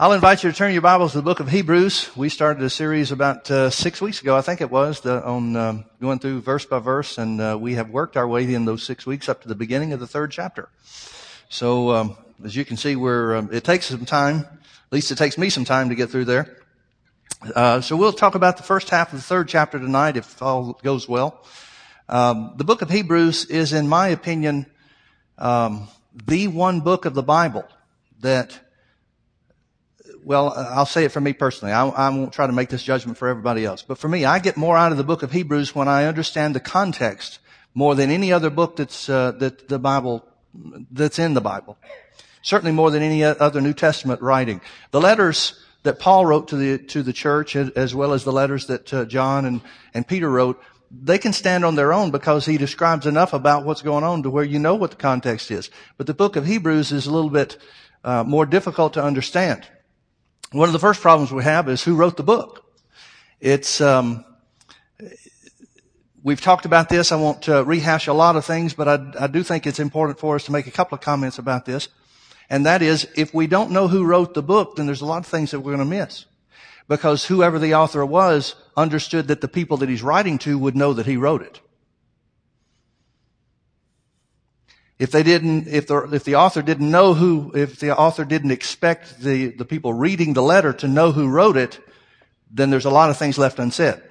I'll invite you to turn your Bibles to the book of Hebrews. We started a series about uh, six weeks ago, I think it was, the, on um, going through verse by verse, and uh, we have worked our way in those six weeks up to the beginning of the third chapter. So, um, as you can see, we're um, it takes some time. At least it takes me some time to get through there. Uh, so we'll talk about the first half of the third chapter tonight, if all goes well. Um, the book of Hebrews is, in my opinion, um, the one book of the Bible that well, I'll say it for me personally. I, I, won't try to make this judgment for everybody else. But for me, I get more out of the book of Hebrews when I understand the context more than any other book that's, uh, that the Bible, that's in the Bible. Certainly more than any other New Testament writing. The letters that Paul wrote to the, to the church, as well as the letters that uh, John and, and Peter wrote, they can stand on their own because he describes enough about what's going on to where you know what the context is. But the book of Hebrews is a little bit uh, more difficult to understand. One of the first problems we have is who wrote the book. It's um, we've talked about this. I won't uh, rehash a lot of things, but I, I do think it's important for us to make a couple of comments about this. And that is, if we don't know who wrote the book, then there's a lot of things that we're going to miss. Because whoever the author was understood that the people that he's writing to would know that he wrote it. If they didn't, if the, if the author didn't know who, if the author didn't expect the, the people reading the letter to know who wrote it, then there's a lot of things left unsaid.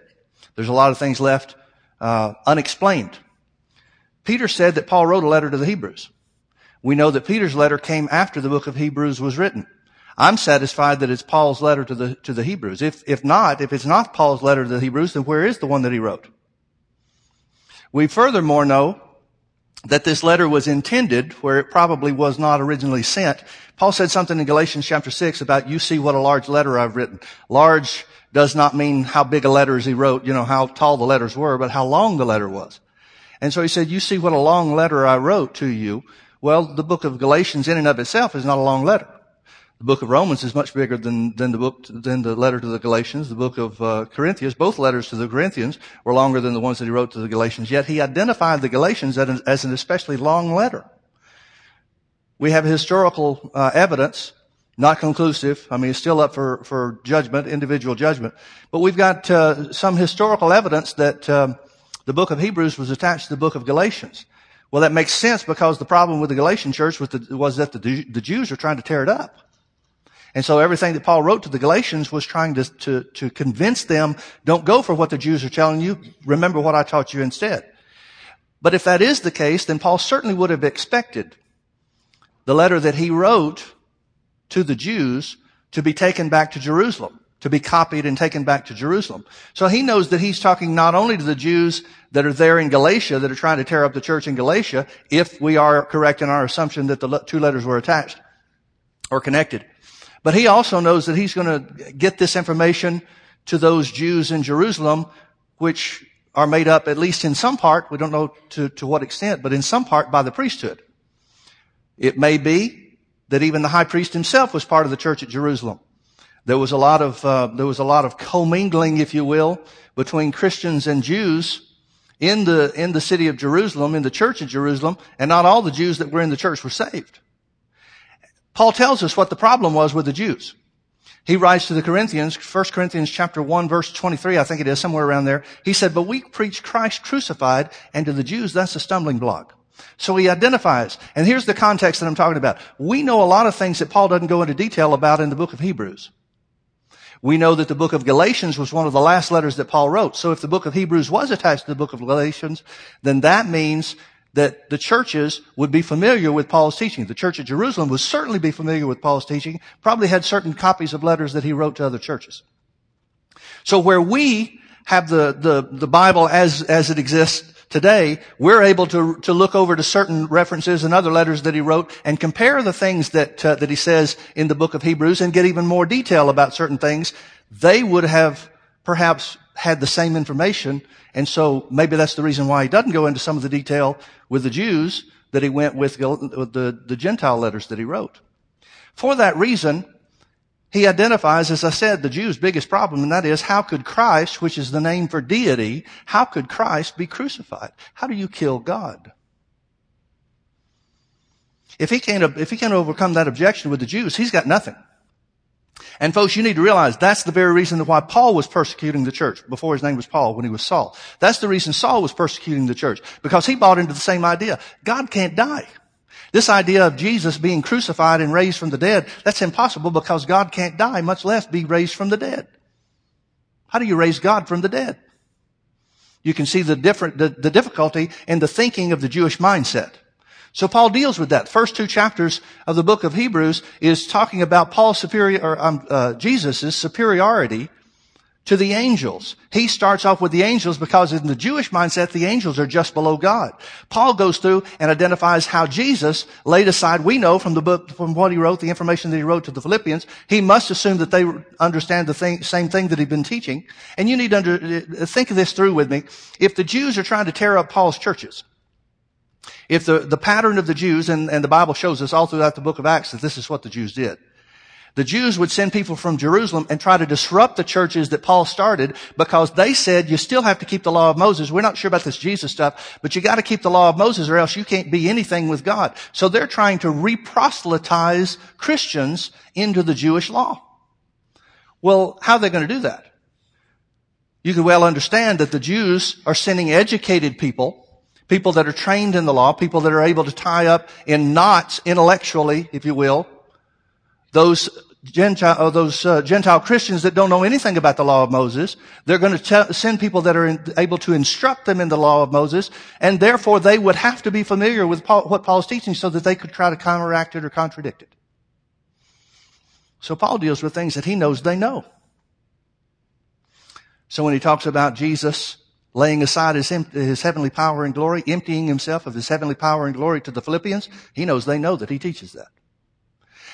There's a lot of things left uh, unexplained. Peter said that Paul wrote a letter to the Hebrews. We know that Peter's letter came after the book of Hebrews was written. I'm satisfied that it's Paul's letter to the, to the Hebrews. If, if not, if it's not Paul's letter to the Hebrews, then where is the one that he wrote? We furthermore know that this letter was intended where it probably was not originally sent. Paul said something in Galatians chapter 6 about, you see what a large letter I've written. Large does not mean how big a letter as he wrote, you know, how tall the letters were, but how long the letter was. And so he said, you see what a long letter I wrote to you. Well, the book of Galatians in and of itself is not a long letter. The book of Romans is much bigger than, than the book, than the letter to the Galatians. The book of uh, Corinthians, both letters to the Corinthians were longer than the ones that he wrote to the Galatians. Yet he identified the Galatians as an, as an especially long letter. We have historical uh, evidence, not conclusive. I mean, it's still up for, for judgment, individual judgment. But we've got uh, some historical evidence that um, the book of Hebrews was attached to the book of Galatians. Well, that makes sense because the problem with the Galatian church was, the, was that the, the Jews were trying to tear it up. And so everything that Paul wrote to the Galatians was trying to, to, to convince them, don't go for what the Jews are telling you. Remember what I taught you instead. But if that is the case, then Paul certainly would have expected the letter that he wrote to the Jews to be taken back to Jerusalem, to be copied and taken back to Jerusalem. So he knows that he's talking not only to the Jews that are there in Galatia that are trying to tear up the church in Galatia, if we are correct in our assumption that the two letters were attached or connected. But he also knows that he's going to get this information to those Jews in Jerusalem, which are made up, at least in some part, we don't know to, to what extent, but in some part by the priesthood. It may be that even the high priest himself was part of the church at Jerusalem. There was a lot of, uh, there was a lot of commingling, if you will, between Christians and Jews in the, in the city of Jerusalem, in the church of Jerusalem, and not all the Jews that were in the church were saved. Paul tells us what the problem was with the Jews. He writes to the Corinthians, 1 Corinthians chapter 1 verse 23, I think it is, somewhere around there. He said, but we preach Christ crucified, and to the Jews that's a stumbling block. So he identifies, and here's the context that I'm talking about. We know a lot of things that Paul doesn't go into detail about in the book of Hebrews. We know that the book of Galatians was one of the last letters that Paul wrote. So if the book of Hebrews was attached to the book of Galatians, then that means that the churches would be familiar with Paul's teaching. The church at Jerusalem would certainly be familiar with Paul's teaching, probably had certain copies of letters that he wrote to other churches. So where we have the, the, the Bible as, as it exists today, we're able to, to look over to certain references and other letters that he wrote and compare the things that, uh, that he says in the book of Hebrews and get even more detail about certain things. They would have perhaps had the same information and so maybe that's the reason why he doesn't go into some of the detail with the Jews that he went with the, the Gentile letters that he wrote. For that reason, he identifies, as I said, the Jews' biggest problem, and that is how could Christ, which is the name for deity, how could Christ be crucified? How do you kill God? If he can't, if he can't overcome that objection with the Jews, he's got nothing. And folks, you need to realize that's the very reason why Paul was persecuting the church before his name was Paul when he was Saul. That's the reason Saul was persecuting the church because he bought into the same idea. God can't die. This idea of Jesus being crucified and raised from the dead, that's impossible because God can't die, much less be raised from the dead. How do you raise God from the dead? You can see the different, the, the difficulty in the thinking of the Jewish mindset. So Paul deals with that. First two chapters of the book of Hebrews is talking about Paul's superior, or um, uh, Jesus' superiority to the angels. He starts off with the angels because in the Jewish mindset, the angels are just below God. Paul goes through and identifies how Jesus laid aside, we know from the book, from what he wrote, the information that he wrote to the Philippians, he must assume that they understand the thing, same thing that he'd been teaching. And you need to under, think of this through with me. If the Jews are trying to tear up Paul's churches, if the, the pattern of the Jews, and, and the Bible shows us all throughout the book of Acts that this is what the Jews did. The Jews would send people from Jerusalem and try to disrupt the churches that Paul started because they said you still have to keep the law of Moses. We're not sure about this Jesus stuff, but you got to keep the law of Moses or else you can't be anything with God. So they're trying to reproselytize Christians into the Jewish law. Well, how are they going to do that? You can well understand that the Jews are sending educated people people that are trained in the law, people that are able to tie up in knots intellectually, if you will, those Gentile, uh, those uh, Gentile Christians that don't know anything about the law of Moses. They're going to send people that are in, able to instruct them in the law of Moses, and therefore they would have to be familiar with Paul, what Paul's teaching so that they could try to counteract it or contradict it. So Paul deals with things that he knows they know. So when he talks about Jesus laying aside his, his heavenly power and glory, emptying himself of his heavenly power and glory to the Philippians, he knows they know that he teaches that.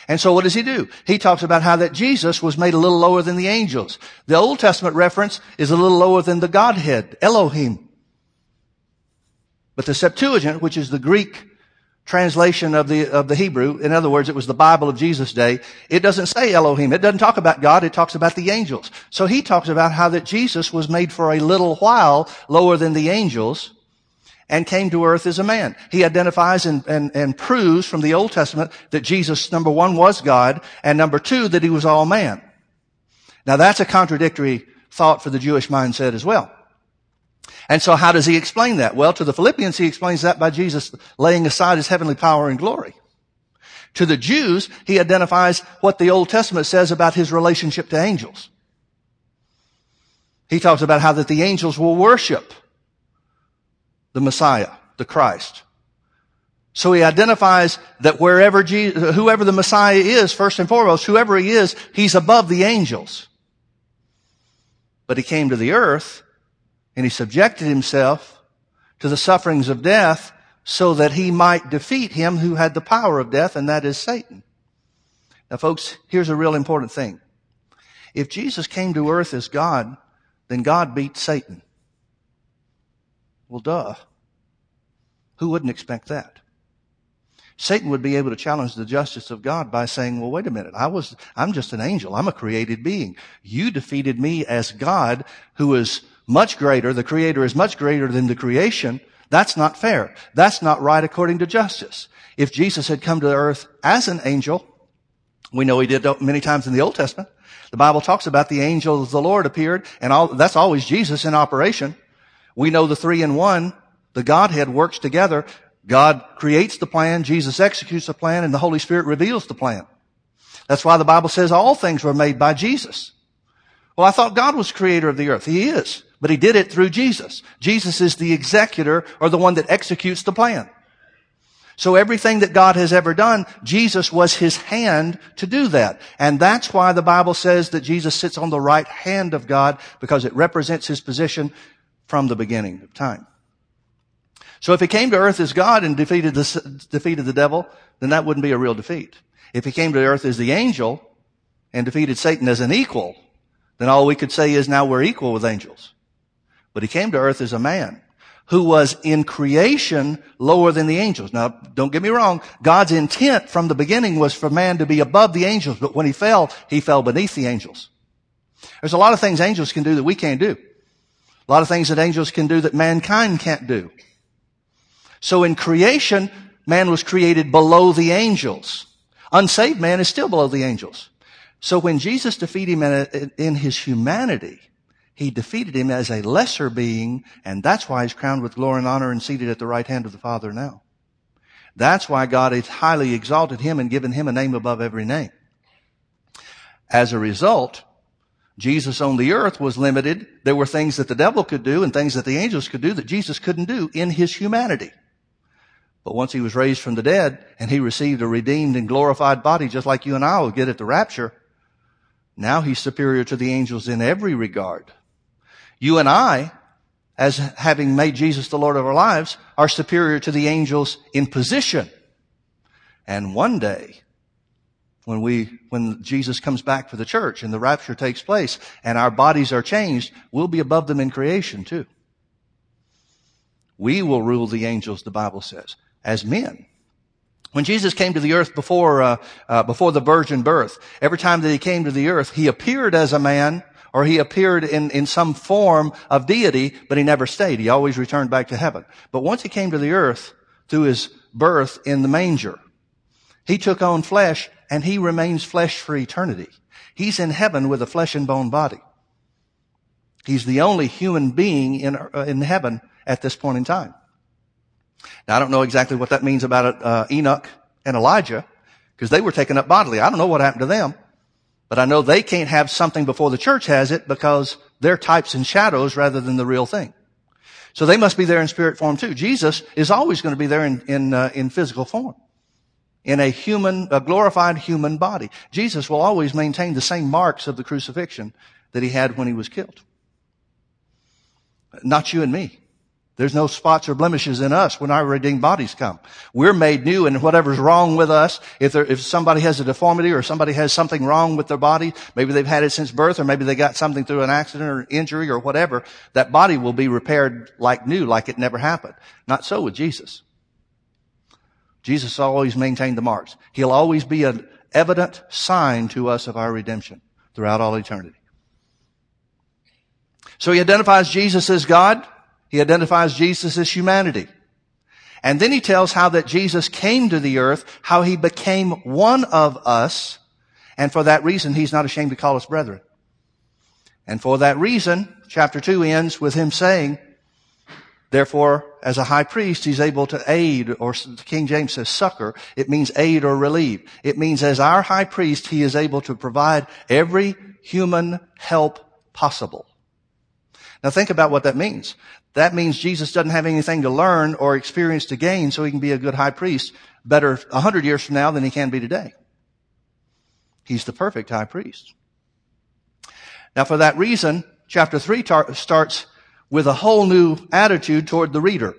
And so what does he do? He talks about how that Jesus was made a little lower than the angels. The Old Testament reference is a little lower than the Godhead, Elohim. But the Septuagint, which is the Greek translation of the, of the Hebrew. In other words, it was the Bible of Jesus' day. It doesn't say Elohim. It doesn't talk about God. It talks about the angels. So he talks about how that Jesus was made for a little while lower than the angels and came to earth as a man. He identifies and, and, and proves from the Old Testament that Jesus, number one, was God, and number two, that he was all man. Now that's a contradictory thought for the Jewish mindset as well. And so how does he explain that? Well, to the Philippians, he explains that by Jesus laying aside his heavenly power and glory. To the Jews, he identifies what the Old Testament says about his relationship to angels. He talks about how that the angels will worship the Messiah, the Christ. So he identifies that wherever Jesus, whoever the Messiah is, first and foremost, whoever he is, he's above the angels. But he came to the earth and he subjected himself to the sufferings of death so that he might defeat him who had the power of death, and that is Satan. Now folks, here's a real important thing. If Jesus came to earth as God, then God beat Satan. Well, duh. Who wouldn't expect that? Satan would be able to challenge the justice of God by saying, well, wait a minute. I was, I'm just an angel. I'm a created being. You defeated me as God who is much greater. The creator is much greater than the creation. That's not fair. That's not right according to justice. If Jesus had come to the earth as an angel, we know he did many times in the Old Testament. The Bible talks about the angel of the Lord appeared and all, that's always Jesus in operation. We know the three in one, the Godhead works together. God creates the plan, Jesus executes the plan, and the Holy Spirit reveals the plan. That's why the Bible says all things were made by Jesus. Well, I thought God was creator of the earth. He is. But he did it through Jesus. Jesus is the executor or the one that executes the plan. So everything that God has ever done, Jesus was his hand to do that. And that's why the Bible says that Jesus sits on the right hand of God because it represents his position from the beginning of time. So if he came to earth as God and defeated the, defeated the devil, then that wouldn't be a real defeat. If he came to earth as the angel and defeated Satan as an equal, then all we could say is now we're equal with angels. But he came to earth as a man who was in creation lower than the angels. Now, don't get me wrong. God's intent from the beginning was for man to be above the angels, but when he fell, he fell beneath the angels. There's a lot of things angels can do that we can't do. A lot of things that angels can do that mankind can't do. So in creation, man was created below the angels. Unsaved man is still below the angels. So when Jesus defeated him in, his humanity, he defeated him as a lesser being, and that's why he's crowned with glory and honor and seated at the right hand of the Father now. That's why God has highly exalted him and given him a name above every name. As a result, Jesus on the earth was limited. There were things that the devil could do and things that the angels could do that Jesus couldn't do in his humanity. But once he was raised from the dead and he received a redeemed and glorified body just like you and I will get at the rapture, now he's superior to the angels in every regard. You and I, as having made Jesus the Lord of our lives, are superior to the angels in position. And one day, when we, when Jesus comes back for the church and the rapture takes place and our bodies are changed, we'll be above them in creation too. We will rule the angels, the Bible says, as men. When Jesus came to the earth before, uh, uh, before the virgin birth, every time that he came to the earth, he appeared as a man or he appeared in, in some form of deity, but he never stayed. He always returned back to heaven. But once he came to the earth through his birth in the manger, he took on flesh and he remains flesh for eternity. He's in heaven with a flesh and bone body. He's the only human being in, uh, in heaven at this point in time. Now, I don't know exactly what that means about uh, Enoch and Elijah because they were taken up bodily. I don't know what happened to them, but I know they can't have something before the church has it because they're types and shadows rather than the real thing. So they must be there in spirit form too. Jesus is always going to be there in in, uh, in physical form in a human, a glorified human body. Jesus will always maintain the same marks of the crucifixion that he had when he was killed. Not you and me. There's no spots or blemishes in us when our redeemed bodies come. We're made new and whatever's wrong with us, if there, if somebody has a deformity or somebody has something wrong with their body, maybe they've had it since birth or maybe they got something through an accident or injury or whatever, that body will be repaired like new, like it never happened. Not so with Jesus. Jesus always maintained the marks. He'll always be an evident sign to us of our redemption throughout all eternity. So he identifies Jesus as God. He identifies Jesus as humanity. And then he tells how that Jesus came to the earth, how he became one of us, and for that reason he's not ashamed to call us brethren. And for that reason, chapter 2 ends with him saying, Therefore, as a high priest, he's able to aid, or King James says succor. It means aid or relieve. It means as our high priest, he is able to provide every human help possible. Now think about what that means. That means Jesus doesn't have anything to learn or experience to gain so he can be a good high priest better a hundred years from now than he can be today. He's the perfect high priest. Now for that reason, chapter three tar- starts with a whole new attitude toward the reader.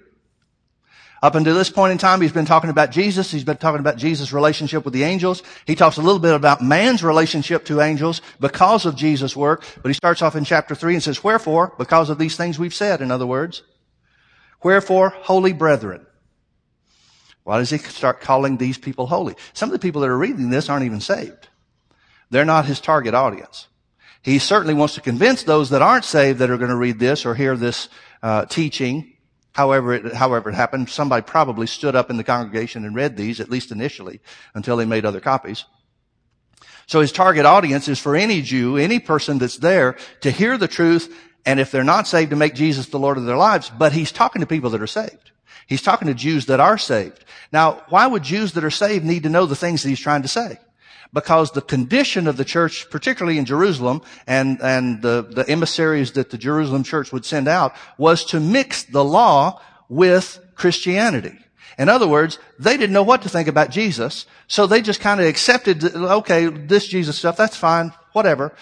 Up until this point in time, he's been talking about Jesus. He's been talking about Jesus' relationship with the angels. He talks a little bit about man's relationship to angels because of Jesus' work. But he starts off in chapter three and says, wherefore, because of these things we've said, in other words, wherefore, holy brethren. Why does he start calling these people holy? Some of the people that are reading this aren't even saved. They're not his target audience. He certainly wants to convince those that aren't saved that are going to read this or hear this uh, teaching. However it, however it happened, somebody probably stood up in the congregation and read these, at least initially, until they made other copies. So his target audience is for any Jew, any person that's there to hear the truth, and if they're not saved, to make Jesus the Lord of their lives. But he's talking to people that are saved. He's talking to Jews that are saved. Now, why would Jews that are saved need to know the things that he's trying to say? Because the condition of the church, particularly in Jerusalem, and, and the, the emissaries that the Jerusalem church would send out, was to mix the law with Christianity. In other words, they didn't know what to think about Jesus, so they just kind of accepted, okay, this Jesus stuff, that's fine, whatever.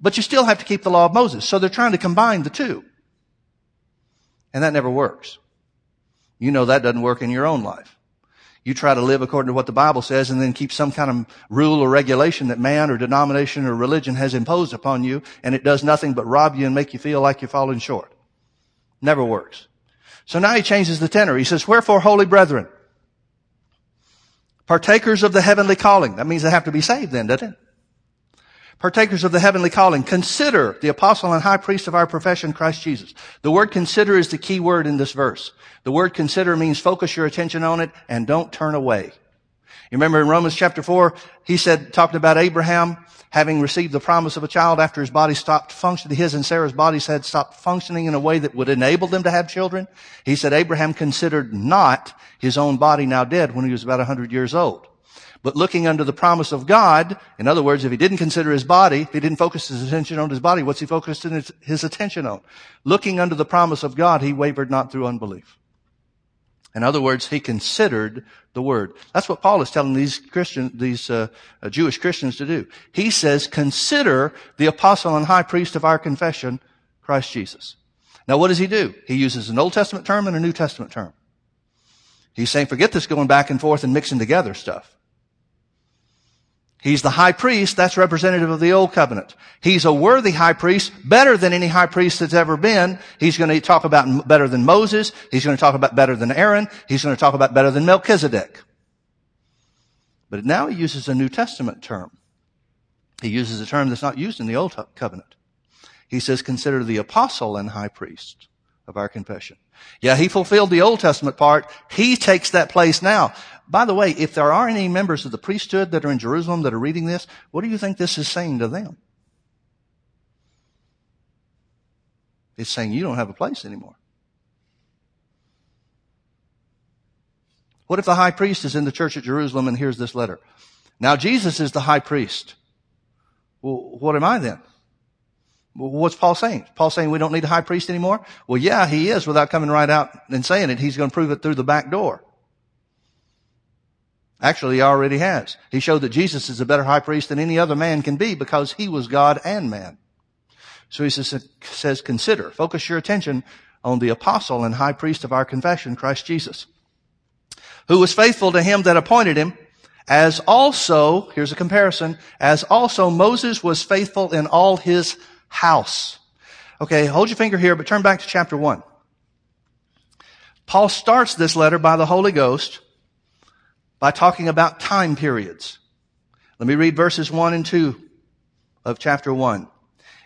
But you still have to keep the law of Moses. So they're trying to combine the two. And that never works. You know that doesn't work in your own life. You try to live according to what the Bible says and then keep some kind of rule or regulation that man or denomination or religion has imposed upon you and it does nothing but rob you and make you feel like you're falling short. Never works. So now he changes the tenor. He says, wherefore, holy brethren, partakers of the heavenly calling. That means they have to be saved then, doesn't it? Partakers of the heavenly calling, consider the apostle and high priest of our profession, Christ Jesus. The word consider is the key word in this verse. The word consider means focus your attention on it and don't turn away. You remember in Romans chapter 4, he said, talking about Abraham having received the promise of a child after his body stopped functioning, his and Sarah's bodies had stopped functioning in a way that would enable them to have children. He said Abraham considered not his own body now dead when he was about 100 years old. But looking under the promise of God, in other words, if he didn't consider his body, if he didn't focus his attention on his body, what's he focused his, his attention on? Looking under the promise of God, he wavered not through unbelief. In other words, he considered the word. That's what Paul is telling these Christian, these uh, uh, Jewish Christians to do. He says, consider the apostle and high priest of our confession, Christ Jesus. Now, what does he do? He uses an Old Testament term and a New Testament term. He's saying, forget this going back and forth and mixing together stuff. He's the high priest. That's representative of the old covenant. He's a worthy high priest, better than any high priest that's ever been. He's going to talk about better than Moses. He's going to talk about better than Aaron. He's going to talk about better than Melchizedek. But now he uses a New Testament term. He uses a term that's not used in the old covenant. He says, consider the apostle and high priest of our confession. Yeah, he fulfilled the Old Testament part. He takes that place now. By the way, if there are any members of the priesthood that are in Jerusalem that are reading this, what do you think this is saying to them? It's saying you don't have a place anymore. What if the high priest is in the church at Jerusalem and hears this letter? Now Jesus is the high priest. Well, what am I then? What's Paul saying? Paul saying we don't need a high priest anymore? Well, yeah, he is without coming right out and saying it. He's going to prove it through the back door. Actually, he already has. He showed that Jesus is a better high priest than any other man can be because he was God and man. So he says, says consider, focus your attention on the apostle and high priest of our confession, Christ Jesus, who was faithful to him that appointed him, as also, here's a comparison, as also Moses was faithful in all his house. Okay, hold your finger here, but turn back to chapter 1. Paul starts this letter by the Holy Ghost by talking about time periods. Let me read verses 1 and 2 of chapter 1.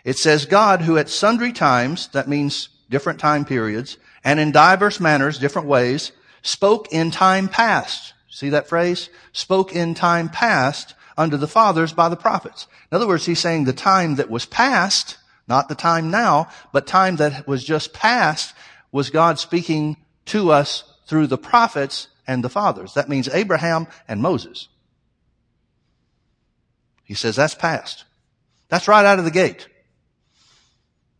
It says, God who at sundry times, that means different time periods, and in diverse manners, different ways, spoke in time past. See that phrase? Spoke in time past unto the fathers by the prophets. In other words, he's saying the time that was past, not the time now, but time that was just past was God speaking to us through the prophets and the fathers. That means Abraham and Moses. He says that's past. That's right out of the gate.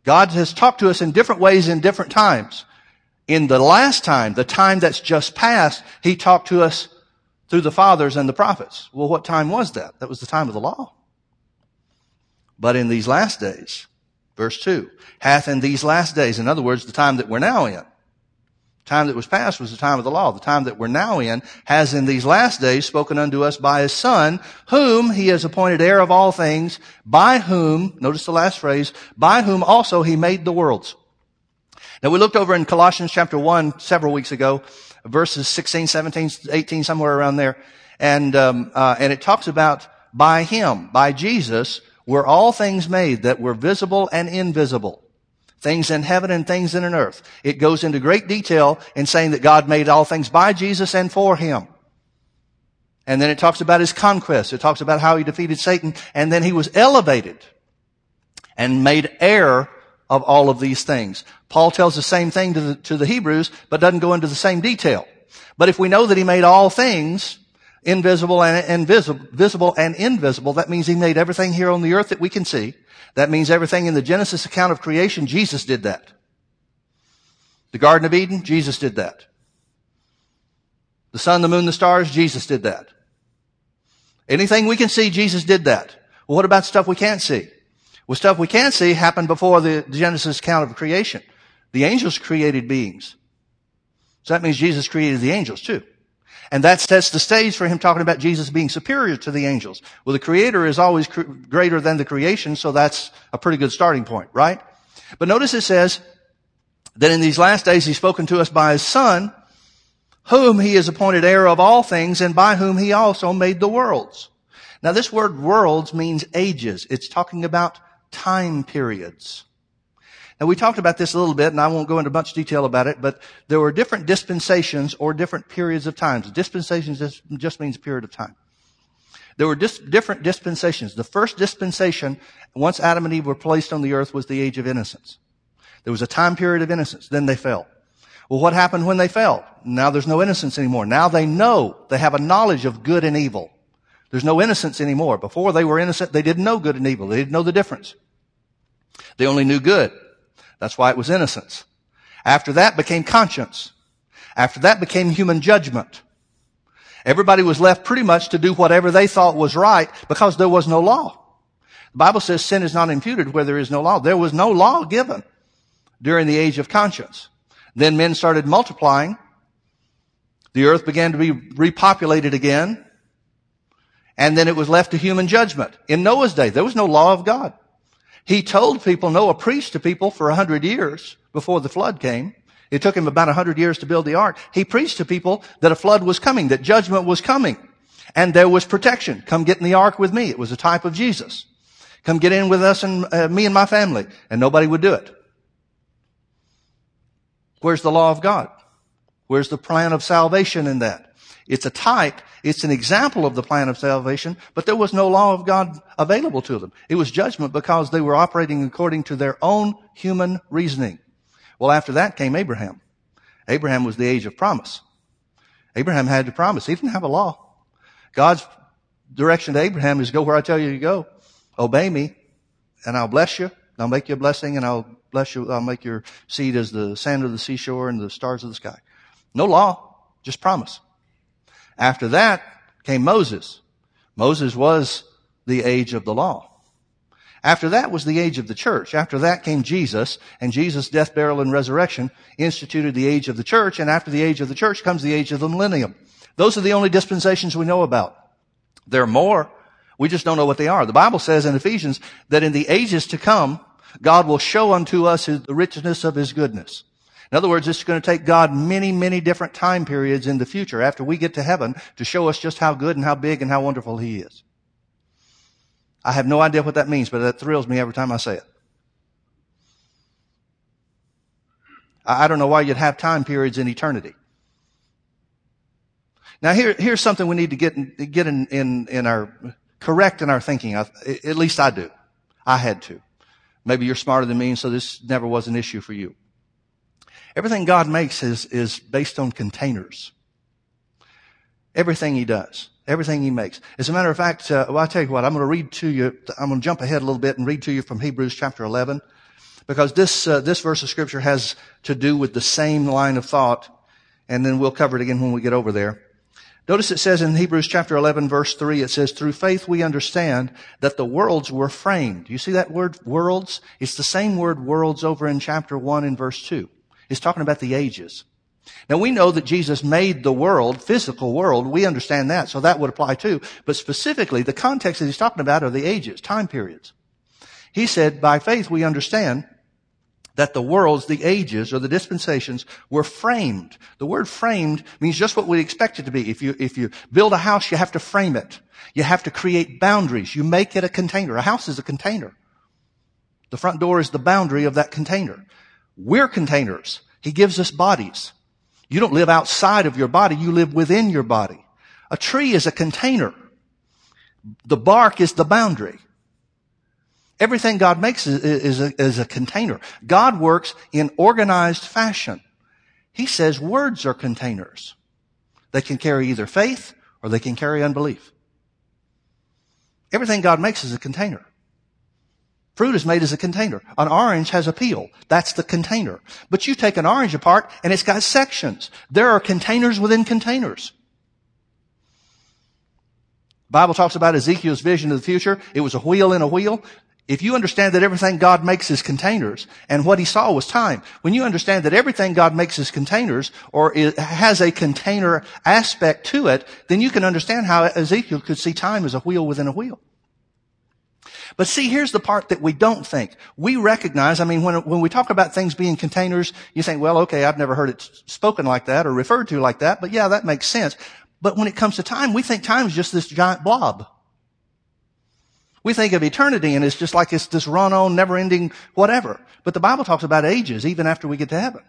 God has talked to us in different ways in different times. In the last time, the time that's just passed, He talked to us through the fathers and the prophets. Well, what time was that? That was the time of the law. But in these last days, verse 2, hath in these last days, in other words, the time that we're now in, time that was past was the time of the law. The time that we're now in has in these last days spoken unto us by his son, whom he has appointed heir of all things, by whom, notice the last phrase, by whom also he made the worlds. Now we looked over in Colossians chapter 1 several weeks ago, verses 16, 17, 18, somewhere around there. And, um, uh, and it talks about by him, by Jesus, were all things made that were visible and invisible. Things in heaven and things in an earth. It goes into great detail in saying that God made all things by Jesus and for him. And then it talks about his conquest. It talks about how he defeated Satan and then he was elevated and made heir of all of these things. Paul tells the same thing to the, to the Hebrews, but doesn't go into the same detail. But if we know that he made all things, invisible and invisible, visible and invisible, that means he made everything here on the earth that we can see. That means everything in the Genesis account of creation, Jesus did that. The Garden of Eden, Jesus did that. The sun, the moon, the stars, Jesus did that. Anything we can see, Jesus did that. Well, what about stuff we can't see? Well, stuff we can't see happened before the Genesis account of creation. The angels created beings. So that means Jesus created the angels too. And that sets the stage for him talking about Jesus being superior to the angels. Well, the creator is always cr- greater than the creation, so that's a pretty good starting point, right? But notice it says that in these last days he's spoken to us by his son, whom he has appointed heir of all things and by whom he also made the worlds. Now this word worlds means ages. It's talking about time periods. Now we talked about this a little bit and I won't go into much detail about it, but there were different dispensations or different periods of times. Dispensations just, means period of time. There were dis- different dispensations. The first dispensation, once Adam and Eve were placed on the earth, was the age of innocence. There was a time period of innocence. Then they fell. Well, what happened when they fell? Now there's no innocence anymore. Now they know. They have a knowledge of good and evil. There's no innocence anymore. Before they were innocent, they didn't know good and evil. They didn't know the difference. They only knew good. That's why it was innocence. After that became conscience. After that became human judgment. Everybody was left pretty much to do whatever they thought was right because there was no law. The Bible says sin is not imputed where there is no law. There was no law given during the age of conscience. Then men started multiplying. The earth began to be repopulated again. And then it was left to human judgment. In Noah's day, there was no law of God. He told people, Noah preached to people for a hundred years before the flood came. It took him about a hundred years to build the ark. He preached to people that a flood was coming, that judgment was coming. And there was protection. Come get in the ark with me. It was a type of Jesus. Come get in with us and uh, me and my family. And nobody would do it. Where's the law of God? Where's the plan of salvation in that? It's a type, it's an example of the plan of salvation, but there was no law of God available to them. It was judgment because they were operating according to their own human reasoning. Well, after that came Abraham. Abraham was the age of promise. Abraham had to promise. He didn't have a law. God's direction to Abraham is go where I tell you to go. Obey me and I'll bless you. I'll make you a blessing and I'll bless you. I'll make your seed as the sand of the seashore and the stars of the sky. No law, just promise. After that came Moses. Moses was the age of the law. After that was the age of the church. After that came Jesus, and Jesus' death, burial, and resurrection instituted the age of the church, and after the age of the church comes the age of the millennium. Those are the only dispensations we know about. There are more. We just don't know what they are. The Bible says in Ephesians that in the ages to come, God will show unto us the richness of His goodness. In other words, it's going to take God many, many different time periods in the future after we get to heaven to show us just how good and how big and how wonderful He is. I have no idea what that means, but that thrills me every time I say it. I don't know why you'd have time periods in eternity. Now here, here's something we need to get in, get in, in, in our, correct in our thinking. at least I do. I had to. Maybe you're smarter than me, so this never was an issue for you. Everything God makes is, is based on containers. Everything He does. Everything He makes. As a matter of fact, uh, well, I tell you what, I'm going to read to you, I'm going to jump ahead a little bit and read to you from Hebrews chapter 11, because this, uh, this verse of scripture has to do with the same line of thought, and then we'll cover it again when we get over there. Notice it says in Hebrews chapter 11 verse 3, it says, through faith we understand that the worlds were framed. You see that word worlds? It's the same word worlds over in chapter 1 in verse 2. It's talking about the ages. Now we know that Jesus made the world, physical world. We understand that, so that would apply too. But specifically, the context that he's talking about are the ages, time periods. He said, by faith we understand that the worlds, the ages, or the dispensations were framed. The word framed means just what we expect it to be. If you, if you build a house, you have to frame it. You have to create boundaries. You make it a container. A house is a container. The front door is the boundary of that container. We're containers. He gives us bodies. You don't live outside of your body. You live within your body. A tree is a container. The bark is the boundary. Everything God makes is, is, a, is a container. God works in organized fashion. He says words are containers. They can carry either faith or they can carry unbelief. Everything God makes is a container. Fruit is made as a container. An orange has a peel. That's the container. But you take an orange apart and it's got sections. There are containers within containers. The Bible talks about Ezekiel's vision of the future. It was a wheel in a wheel. If you understand that everything God makes is containers, and what he saw was time, when you understand that everything God makes is containers, or has a container aspect to it, then you can understand how Ezekiel could see time as a wheel within a wheel. But see, here's the part that we don't think. We recognize, I mean, when, when we talk about things being containers, you think, well, okay, I've never heard it spoken like that or referred to like that, but yeah, that makes sense. But when it comes to time, we think time is just this giant blob. We think of eternity and it's just like it's this run on, never ending, whatever. But the Bible talks about ages even after we get to heaven.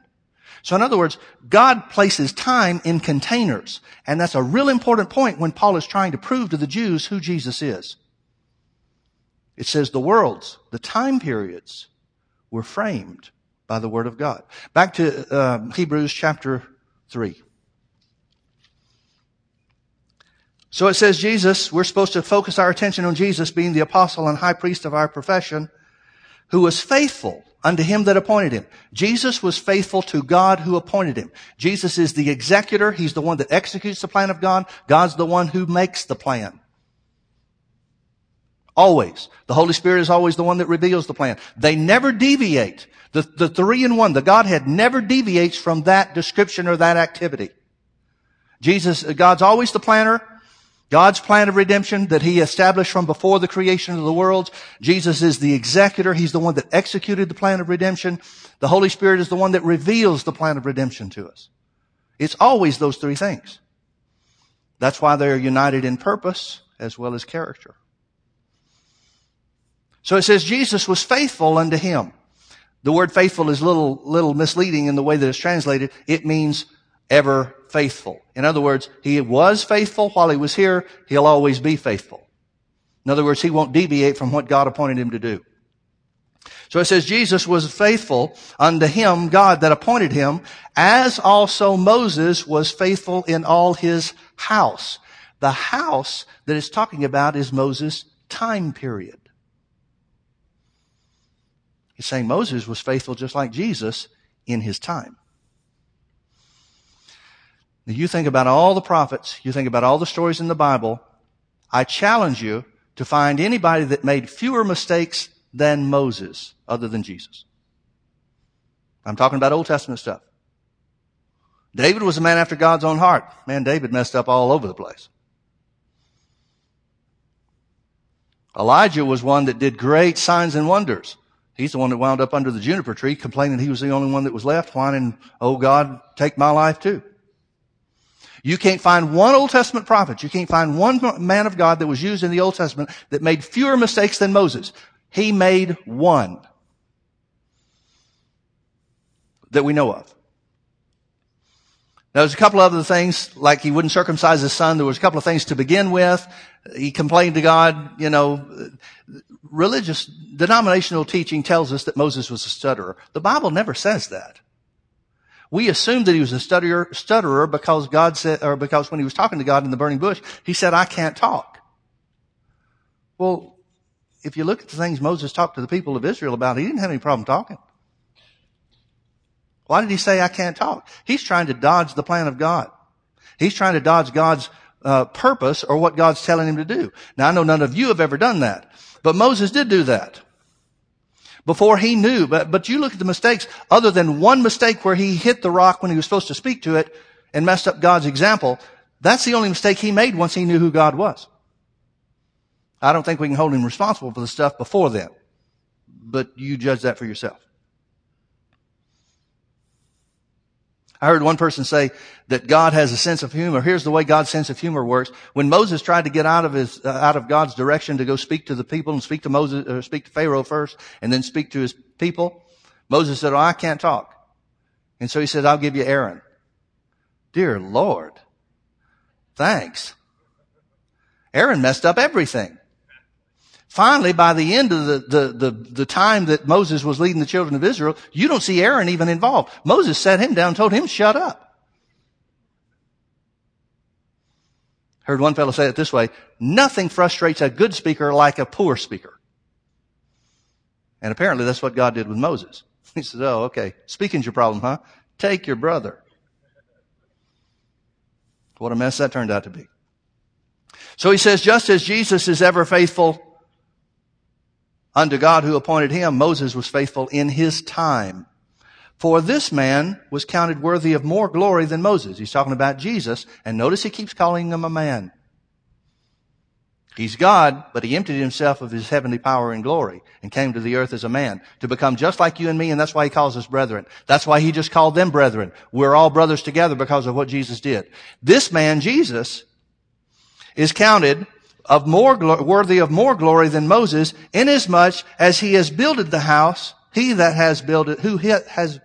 So in other words, God places time in containers. And that's a real important point when Paul is trying to prove to the Jews who Jesus is. It says the worlds, the time periods were framed by the Word of God. Back to uh, Hebrews chapter 3. So it says Jesus, we're supposed to focus our attention on Jesus being the apostle and high priest of our profession, who was faithful unto him that appointed him. Jesus was faithful to God who appointed him. Jesus is the executor. He's the one that executes the plan of God. God's the one who makes the plan. Always. The Holy Spirit is always the one that reveals the plan. They never deviate. The, the three in one, the Godhead never deviates from that description or that activity. Jesus, uh, God's always the planner. God's plan of redemption that he established from before the creation of the world. Jesus is the executor. He's the one that executed the plan of redemption. The Holy Spirit is the one that reveals the plan of redemption to us. It's always those three things. That's why they're united in purpose as well as character. So it says Jesus was faithful unto him. The word faithful is a little, little misleading in the way that it's translated. It means ever faithful. In other words, he was faithful while he was here. He'll always be faithful. In other words, he won't deviate from what God appointed him to do. So it says Jesus was faithful unto him, God that appointed him, as also Moses was faithful in all his house. The house that it's talking about is Moses' time period. He's saying Moses was faithful just like Jesus in his time. Now you think about all the prophets, you think about all the stories in the Bible. I challenge you to find anybody that made fewer mistakes than Moses other than Jesus. I'm talking about Old Testament stuff. David was a man after God's own heart. Man, David messed up all over the place. Elijah was one that did great signs and wonders. He's the one that wound up under the juniper tree complaining he was the only one that was left, whining, Oh God, take my life too. You can't find one Old Testament prophet. You can't find one man of God that was used in the Old Testament that made fewer mistakes than Moses. He made one that we know of. Now, there's a couple other things, like he wouldn't circumcise his son. There was a couple of things to begin with. He complained to God, you know, religious, denominational teaching tells us that Moses was a stutterer. The Bible never says that. We assume that he was a stutterer, stutterer because God said, or because when he was talking to God in the burning bush, he said, I can't talk. Well, if you look at the things Moses talked to the people of Israel about, he didn't have any problem talking. Why did he say, I can't talk? He's trying to dodge the plan of God. He's trying to dodge God's uh, purpose or what God's telling him to do. Now, I know none of you have ever done that, but Moses did do that before he knew. But, but you look at the mistakes, other than one mistake where he hit the rock when he was supposed to speak to it and messed up God's example, that's the only mistake he made once he knew who God was. I don't think we can hold him responsible for the stuff before then. But you judge that for yourself. I heard one person say that God has a sense of humor. Here's the way God's sense of humor works. When Moses tried to get out of his, uh, out of God's direction to go speak to the people and speak to Moses, or speak to Pharaoh first and then speak to his people, Moses said, oh, I can't talk. And so he said, I'll give you Aaron. Dear Lord. Thanks. Aaron messed up everything. Finally, by the end of the, the, the, the, time that Moses was leading the children of Israel, you don't see Aaron even involved. Moses sat him down and told him, shut up. Heard one fellow say it this way, nothing frustrates a good speaker like a poor speaker. And apparently that's what God did with Moses. He says, oh, okay, speaking's your problem, huh? Take your brother. What a mess that turned out to be. So he says, just as Jesus is ever faithful unto God who appointed him, Moses was faithful in his time. For this man was counted worthy of more glory than Moses. He's talking about Jesus, and notice he keeps calling him a man. He's God, but he emptied himself of his heavenly power and glory and came to the earth as a man to become just like you and me, and that's why he calls us brethren. That's why he just called them brethren. We're all brothers together because of what Jesus did. This man, Jesus, is counted of more worthy of more glory than Moses, inasmuch as he has builded the house, he that has built it, who has,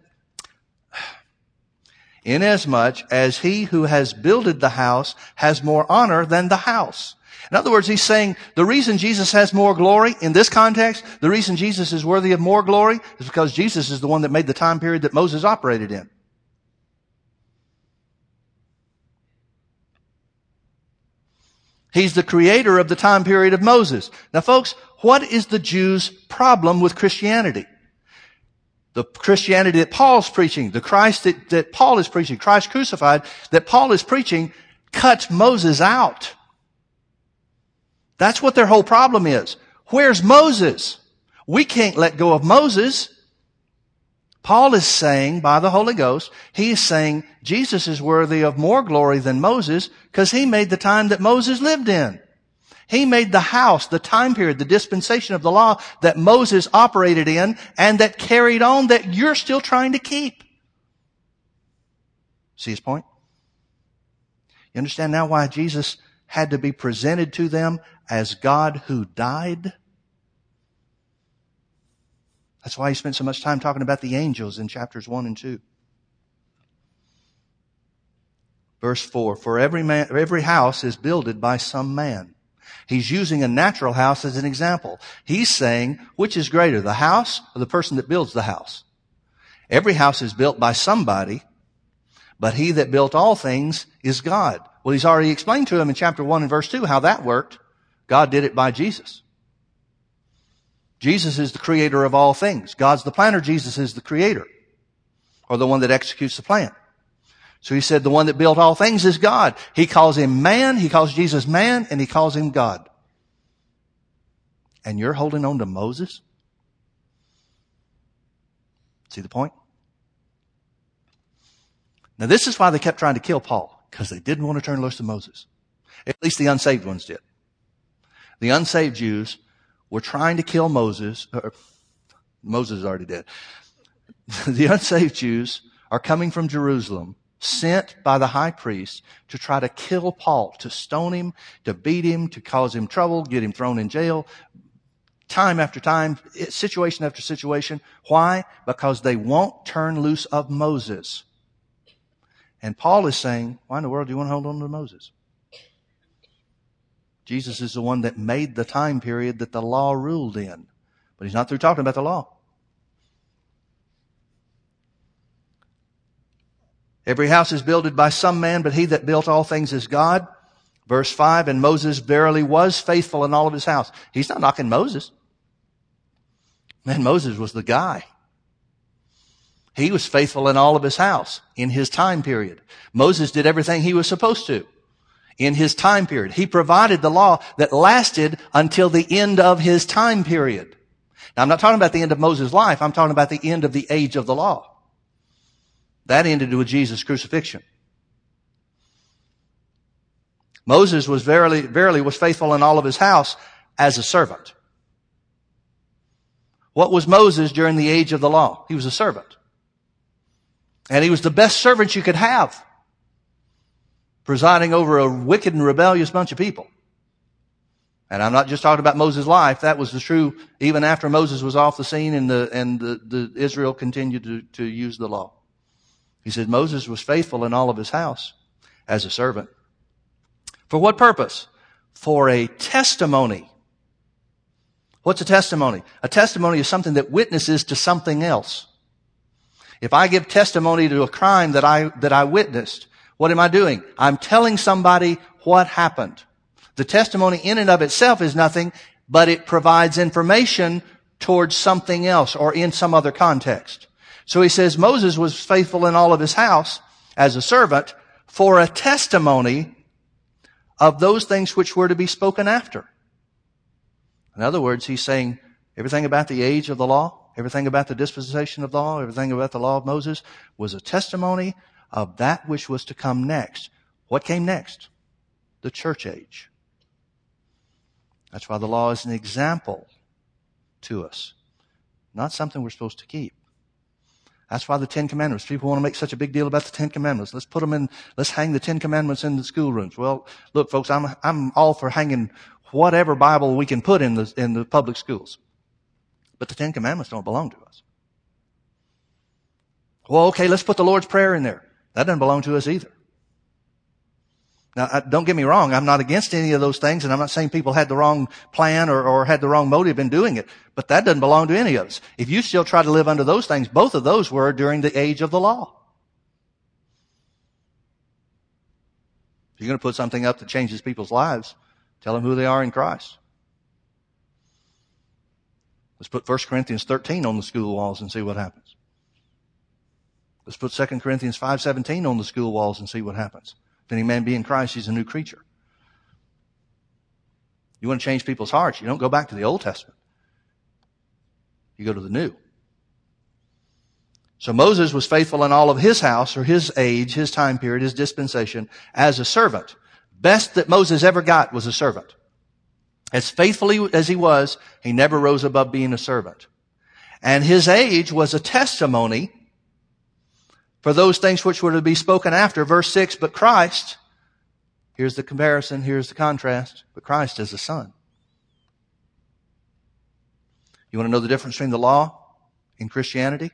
inasmuch as he who has builded the house has more honor than the house. In other words, he's saying the reason Jesus has more glory in this context, the reason Jesus is worthy of more glory is because Jesus is the one that made the time period that Moses operated in. He's the creator of the time period of Moses. Now folks, what is the Jews' problem with Christianity? The Christianity that Paul's preaching, the Christ that, that Paul is preaching, Christ crucified, that Paul is preaching, cuts Moses out. That's what their whole problem is. Where's Moses? We can't let go of Moses. Paul is saying by the Holy Ghost, he is saying Jesus is worthy of more glory than Moses because he made the time that Moses lived in. He made the house, the time period, the dispensation of the law that Moses operated in and that carried on that you're still trying to keep. See his point? You understand now why Jesus had to be presented to them as God who died? That's why he spent so much time talking about the angels in chapters 1 and 2. Verse 4, for every man, every house is builded by some man. He's using a natural house as an example. He's saying, which is greater, the house or the person that builds the house? Every house is built by somebody, but he that built all things is God. Well, he's already explained to him in chapter 1 and verse 2 how that worked. God did it by Jesus. Jesus is the creator of all things. God's the planner. Jesus is the creator or the one that executes the plan. So he said the one that built all things is God. He calls him man. He calls Jesus man and he calls him God. And you're holding on to Moses? See the point? Now this is why they kept trying to kill Paul, because they didn't want to turn loose to Moses. At least the unsaved ones did. The unsaved Jews were trying to kill Moses. Uh, uh, Moses is already dead. the unsaved Jews are coming from Jerusalem, sent by the high priest to try to kill Paul, to stone him, to beat him, to cause him trouble, get him thrown in jail, time after time, situation after situation. Why? Because they won't turn loose of Moses. And Paul is saying, why in the world do you want to hold on to Moses? Jesus is the one that made the time period that the law ruled in. But he's not through talking about the law. Every house is builded by some man, but he that built all things is God. Verse 5, and Moses verily was faithful in all of his house. He's not knocking Moses. Man, Moses was the guy. He was faithful in all of his house in his time period. Moses did everything he was supposed to in his time period. He provided the law that lasted until the end of his time period. Now, I'm not talking about the end of Moses' life. I'm talking about the end of the age of the law. That ended with Jesus' crucifixion. Moses was verily, verily was faithful in all of his house as a servant. What was Moses during the age of the law? He was a servant. And he was the best servant you could have presiding over a wicked and rebellious bunch of people. And I'm not just talking about Moses' life. That was the true even after Moses was off the scene and the, and the, the Israel continued to, to use the law. He said Moses was faithful in all of his house as a servant. For what purpose? For a testimony. What's a testimony? A testimony is something that witnesses to something else. If I give testimony to a crime that I, that I witnessed, what am I doing? I'm telling somebody what happened. The testimony in and of itself is nothing, but it provides information towards something else or in some other context. So he says Moses was faithful in all of his house as a servant for a testimony of those things which were to be spoken after. In other words, he's saying everything about the age of the law, everything about the dispensation of the law, everything about the law of Moses was a testimony of that which was to come next. What came next? The church age. That's why the law is an example to us, not something we're supposed to keep. That's why the Ten Commandments. People want to make such a big deal about the Ten Commandments. Let's put them in, let's hang the Ten Commandments in the schoolrooms. Well, look, folks, I'm, I'm all for hanging whatever Bible we can put in the, in the public schools. But the Ten Commandments don't belong to us. Well, okay, let's put the Lord's Prayer in there. That doesn't belong to us either. Now, don't get me wrong. I'm not against any of those things, and I'm not saying people had the wrong plan or, or had the wrong motive in doing it, but that doesn't belong to any of us. If you still try to live under those things, both of those were during the age of the law. If you're going to put something up that changes people's lives, tell them who they are in Christ. Let's put 1 Corinthians 13 on the school walls and see what happens. Let's put 2 Corinthians 5.17 on the school walls and see what happens. If any man be in Christ, he's a new creature. You want to change people's hearts, you don't go back to the Old Testament. You go to the New. So Moses was faithful in all of his house or his age, his time period, his dispensation as a servant. Best that Moses ever got was a servant. As faithfully as he was, he never rose above being a servant. And his age was a testimony for those things which were to be spoken after. Verse 6, but Christ, here's the comparison, here's the contrast, but Christ is a son. You want to know the difference between the law and Christianity?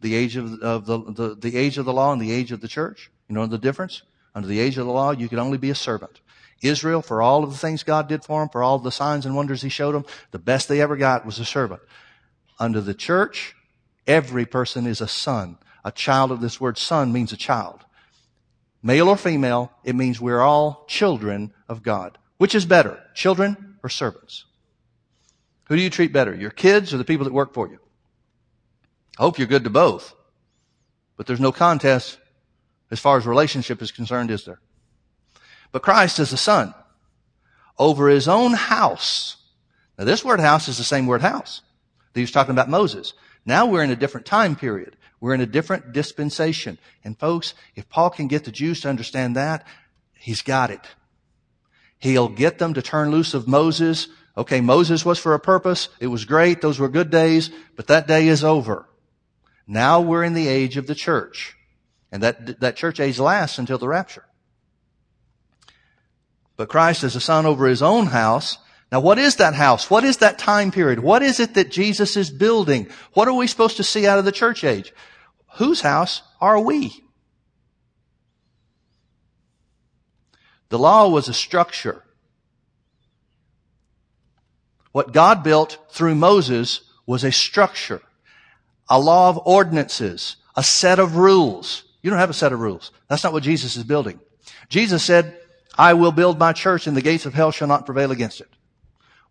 The age of, of the, the, the age of the law and the age of the church? You know the difference? Under the age of the law, you could only be a servant. Israel, for all of the things God did for them, for all the signs and wonders He showed them, the best they ever got was a servant. Under the church, every person is a son. A child of this word son means a child. Male or female, it means we're all children of God. Which is better, children or servants? Who do you treat better, your kids or the people that work for you? I hope you're good to both. But there's no contest as far as relationship is concerned, is there? But Christ is a son over his own house. Now this word house is the same word house that he was talking about Moses. Now we're in a different time period. We're in a different dispensation. And folks, if Paul can get the Jews to understand that, he's got it. He'll get them to turn loose of Moses. Okay, Moses was for a purpose. It was great. Those were good days, but that day is over. Now we're in the age of the church. And that, that church age lasts until the rapture. But Christ is a son over his own house now, what is that house? What is that time period? What is it that Jesus is building? What are we supposed to see out of the church age? Whose house are we? The law was a structure. What God built through Moses was a structure, a law of ordinances, a set of rules. You don't have a set of rules. That's not what Jesus is building. Jesus said, I will build my church and the gates of hell shall not prevail against it.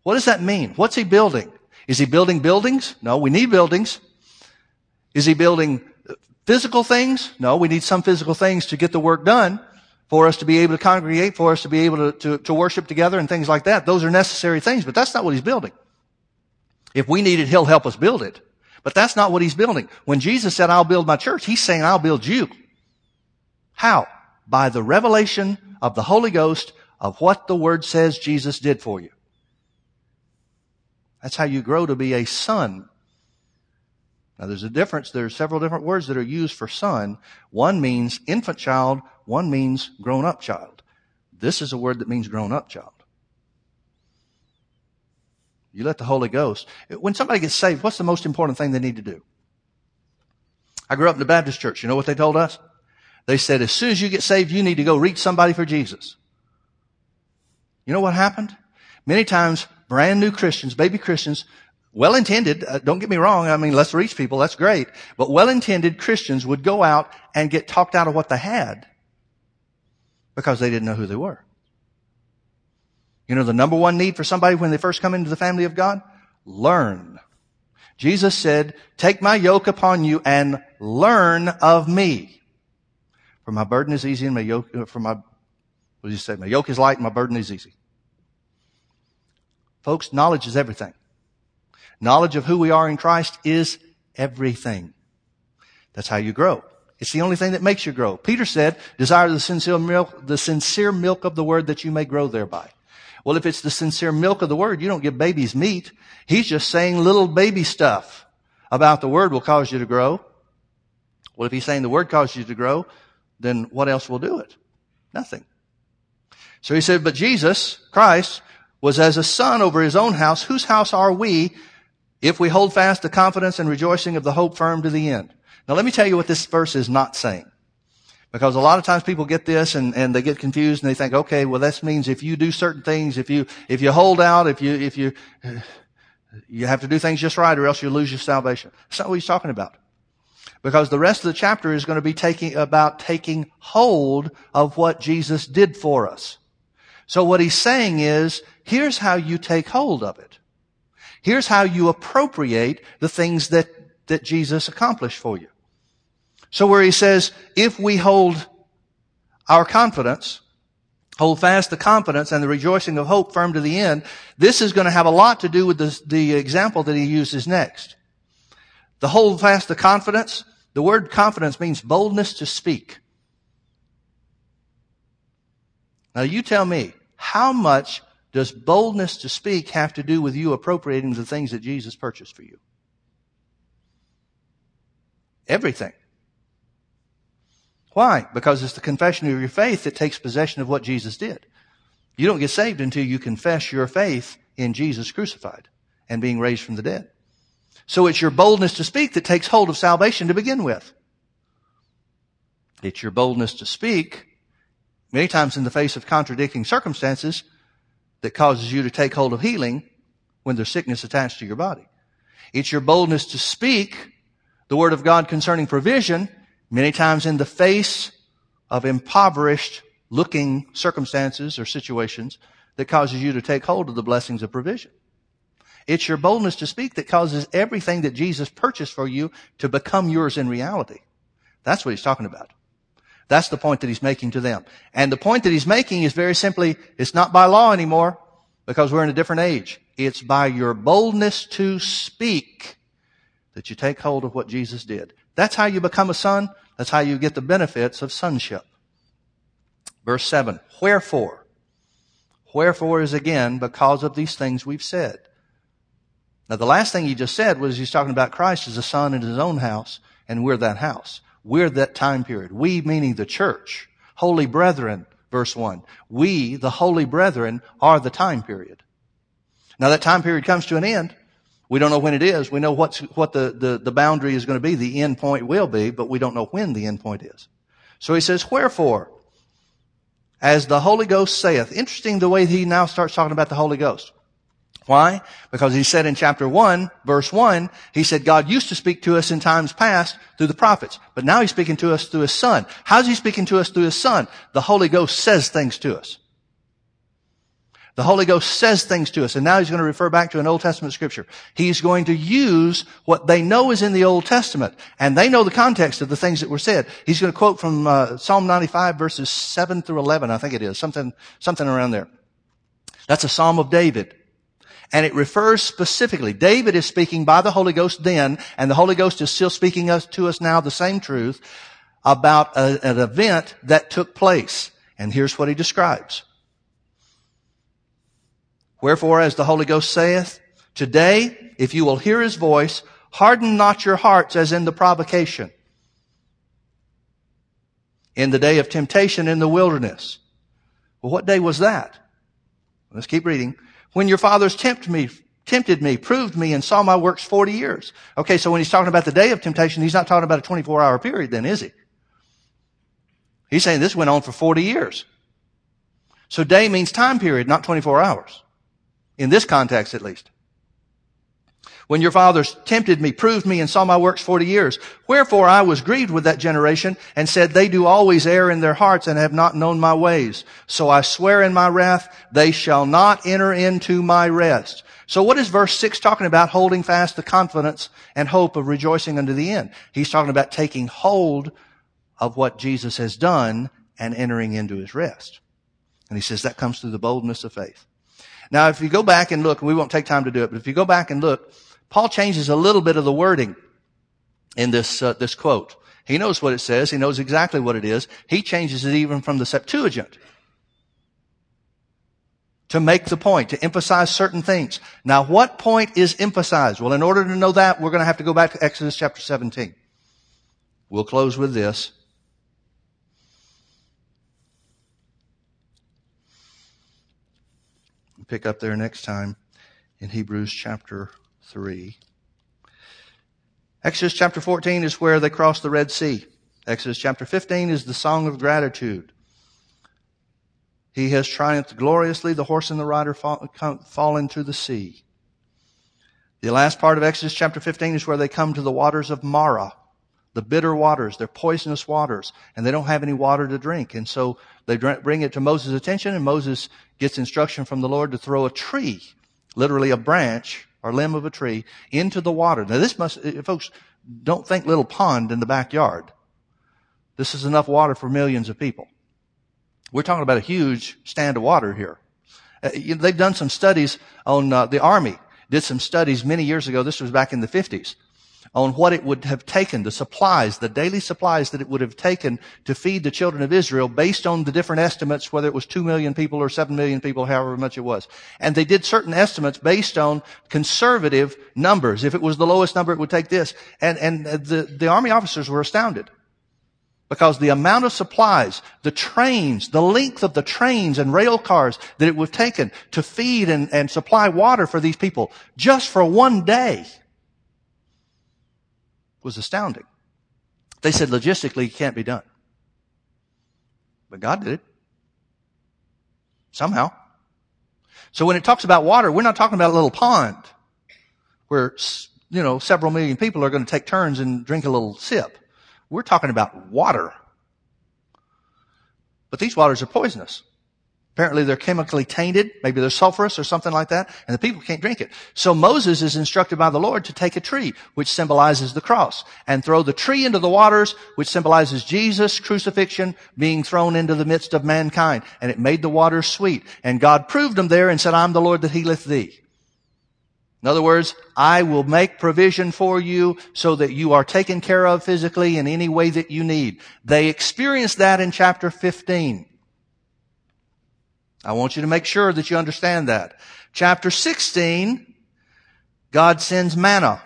What does that mean? What's he building? Is he building buildings? No, we need buildings. Is he building physical things? No, we need some physical things to get the work done for us to be able to congregate, for us to be able to, to, to worship together and things like that. Those are necessary things, but that's not what he's building. If we need it, he'll help us build it. But that's not what he's building. When Jesus said, I'll build my church, he's saying, I'll build you. How? By the revelation of the Holy Ghost of what the Word says Jesus did for you. That's how you grow to be a son. Now there's a difference. There are several different words that are used for son. One means infant child. One means grown up child. This is a word that means grown up child. You let the Holy Ghost. When somebody gets saved, what's the most important thing they need to do? I grew up in the Baptist church. You know what they told us? They said, as soon as you get saved, you need to go reach somebody for Jesus. You know what happened? Many times brand new Christians, baby Christians, well intended, uh, don't get me wrong, I mean, let's reach people, that's great, but well intended Christians would go out and get talked out of what they had because they didn't know who they were. You know, the number one need for somebody when they first come into the family of God? Learn. Jesus said, take my yoke upon you and learn of me. For my burden is easy and my yoke, uh, for my, what did you say? My yoke is light and my burden is easy. Folks, knowledge is everything. Knowledge of who we are in Christ is everything. That's how you grow. It's the only thing that makes you grow. Peter said, desire the sincere milk, the sincere milk of the word that you may grow thereby. Well, if it's the sincere milk of the word, you don't give babies meat. He's just saying little baby stuff about the word will cause you to grow. Well, if he's saying the word causes you to grow, then what else will do it? Nothing. So he said, but Jesus, Christ, was as a son over his own house. Whose house are we if we hold fast the confidence and rejoicing of the hope firm to the end? Now let me tell you what this verse is not saying. Because a lot of times people get this and, and they get confused and they think, okay, well that means if you do certain things, if you, if you hold out, if you, if you, you have to do things just right or else you lose your salvation. That's not what he's talking about. Because the rest of the chapter is going to be taking, about taking hold of what Jesus did for us. So what he's saying is, here's how you take hold of it. Here's how you appropriate the things that, that Jesus accomplished for you. So where he says, if we hold our confidence, hold fast the confidence and the rejoicing of hope firm to the end, this is going to have a lot to do with the, the example that he uses next. The hold fast the confidence, the word confidence means boldness to speak. Now you tell me, how much does boldness to speak have to do with you appropriating the things that Jesus purchased for you? Everything. Why? Because it's the confession of your faith that takes possession of what Jesus did. You don't get saved until you confess your faith in Jesus crucified and being raised from the dead. So it's your boldness to speak that takes hold of salvation to begin with. It's your boldness to speak, many times in the face of contradicting circumstances, that causes you to take hold of healing when there's sickness attached to your body. It's your boldness to speak the word of God concerning provision many times in the face of impoverished looking circumstances or situations that causes you to take hold of the blessings of provision. It's your boldness to speak that causes everything that Jesus purchased for you to become yours in reality. That's what he's talking about. That's the point that he's making to them. And the point that he's making is very simply, it's not by law anymore because we're in a different age. It's by your boldness to speak that you take hold of what Jesus did. That's how you become a son. That's how you get the benefits of sonship. Verse 7. Wherefore? Wherefore is again because of these things we've said. Now the last thing he just said was he's talking about Christ as a son in his own house, and we're that house. We're that time period. We meaning the church. Holy brethren, verse 1. We, the holy brethren, are the time period. Now that time period comes to an end. We don't know when it is. We know what's, what the, the, the boundary is going to be. The end point will be, but we don't know when the end point is. So he says, wherefore, as the Holy Ghost saith. Interesting the way he now starts talking about the Holy Ghost. Why? Because he said in chapter 1, verse 1, he said God used to speak to us in times past through the prophets, but now he's speaking to us through his son. How's he speaking to us through his son? The Holy Ghost says things to us. The Holy Ghost says things to us, and now he's going to refer back to an Old Testament scripture. He's going to use what they know is in the Old Testament, and they know the context of the things that were said. He's going to quote from uh, Psalm 95 verses 7 through 11, I think it is, something, something around there. That's a Psalm of David. And it refers specifically, David is speaking by the Holy Ghost then, and the Holy Ghost is still speaking us, to us now the same truth about a, an event that took place. And here's what he describes. Wherefore, as the Holy Ghost saith, today, if you will hear his voice, harden not your hearts as in the provocation. In the day of temptation in the wilderness. Well, what day was that? Let's keep reading. When your fathers tempted me, tempted me, proved me, and saw my works 40 years. Okay, so when he's talking about the day of temptation, he's not talking about a 24 hour period then, is he? He's saying this went on for 40 years. So day means time period, not 24 hours. In this context, at least. When your fathers tempted me, proved me, and saw my works forty years. Wherefore I was grieved with that generation, and said, They do always err in their hearts, and have not known my ways. So I swear in my wrath, they shall not enter into my rest. So what is verse 6 talking about? Holding fast the confidence and hope of rejoicing unto the end. He's talking about taking hold of what Jesus has done and entering into his rest. And he says that comes through the boldness of faith. Now, if you go back and look, and we won't take time to do it, but if you go back and look, Paul changes a little bit of the wording in this, uh, this quote. He knows what it says. He knows exactly what it is. He changes it even from the Septuagint to make the point, to emphasize certain things. Now, what point is emphasized? Well, in order to know that, we're going to have to go back to Exodus chapter 17. We'll close with this. pick up there next time in Hebrews chapter 3. Exodus chapter 14 is where they cross the Red Sea. Exodus chapter 15 is the song of gratitude. He has triumphed gloriously. The horse and the rider fall, fall into the sea. The last part of Exodus chapter 15 is where they come to the waters of Marah, the bitter waters. They're poisonous waters, and they don't have any water to drink. And so they bring it to Moses' attention, and Moses gets instruction from the Lord to throw a tree, literally a branch or limb of a tree, into the water. Now this must, folks, don't think little pond in the backyard. This is enough water for millions of people. We're talking about a huge stand of water here. Uh, you know, they've done some studies on uh, the army. Did some studies many years ago. This was back in the 50s on what it would have taken, the supplies, the daily supplies that it would have taken to feed the children of Israel based on the different estimates, whether it was 2 million people or 7 million people, however much it was. And they did certain estimates based on conservative numbers. If it was the lowest number, it would take this. And, and the, the army officers were astounded. Because the amount of supplies, the trains, the length of the trains and rail cars that it would have taken to feed and, and supply water for these people just for one day was astounding. They said logistically it can't be done. But God did it. Somehow. So when it talks about water, we're not talking about a little pond where, you know, several million people are going to take turns and drink a little sip. We're talking about water. But these waters are poisonous. Apparently they're chemically tainted. Maybe they're sulfurous or something like that. And the people can't drink it. So Moses is instructed by the Lord to take a tree, which symbolizes the cross, and throw the tree into the waters, which symbolizes Jesus' crucifixion being thrown into the midst of mankind. And it made the waters sweet. And God proved them there and said, I'm the Lord that healeth thee. In other words, I will make provision for you so that you are taken care of physically in any way that you need. They experienced that in chapter 15. I want you to make sure that you understand that. Chapter 16, God sends manna.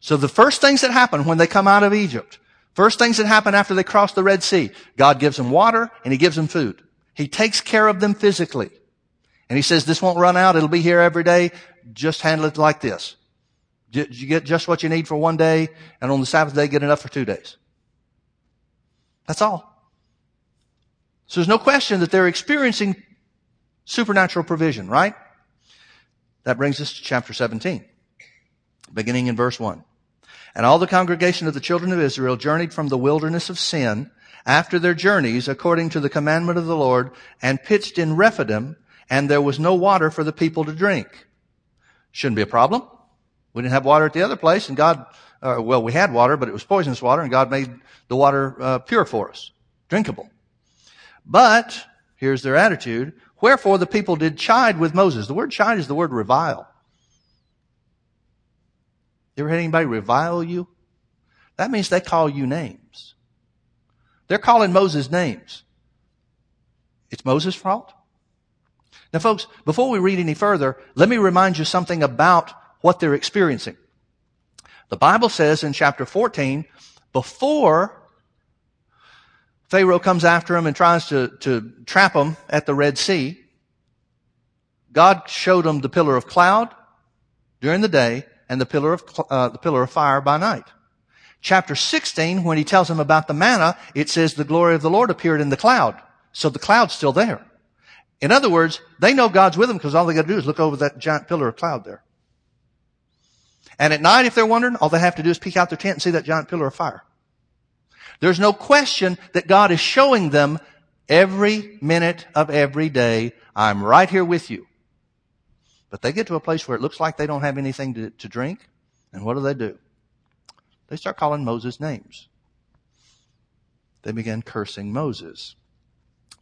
So the first things that happen when they come out of Egypt, first things that happen after they cross the Red Sea, God gives them water and He gives them food. He takes care of them physically. And He says, this won't run out. It'll be here every day. Just handle it like this. You get just what you need for one day, and on the Sabbath day, get enough for two days. That's all. So there's no question that they're experiencing supernatural provision, right? That brings us to chapter 17, beginning in verse 1. And all the congregation of the children of Israel journeyed from the wilderness of sin after their journeys according to the commandment of the Lord and pitched in Rephidim and there was no water for the people to drink. Shouldn't be a problem. We didn't have water at the other place and God, uh, well, we had water, but it was poisonous water and God made the water uh, pure for us, drinkable. But, here's their attitude, wherefore the people did chide with Moses. The word chide is the word revile. You ever had anybody revile you? That means they call you names. They're calling Moses names. It's Moses' fault? Now folks, before we read any further, let me remind you something about what they're experiencing. The Bible says in chapter 14, before Pharaoh comes after him and tries to, to trap him at the Red Sea. God showed him the pillar of cloud during the day and the pillar of, uh, the pillar of fire by night. Chapter 16, when he tells him about the manna, it says the glory of the Lord appeared in the cloud. So the cloud's still there. In other words, they know God's with them because all they got to do is look over that giant pillar of cloud there. And at night, if they're wondering, all they have to do is peek out their tent and see that giant pillar of fire. There's no question that God is showing them every minute of every day, I'm right here with you. But they get to a place where it looks like they don't have anything to, to drink. And what do they do? They start calling Moses names. They began cursing Moses.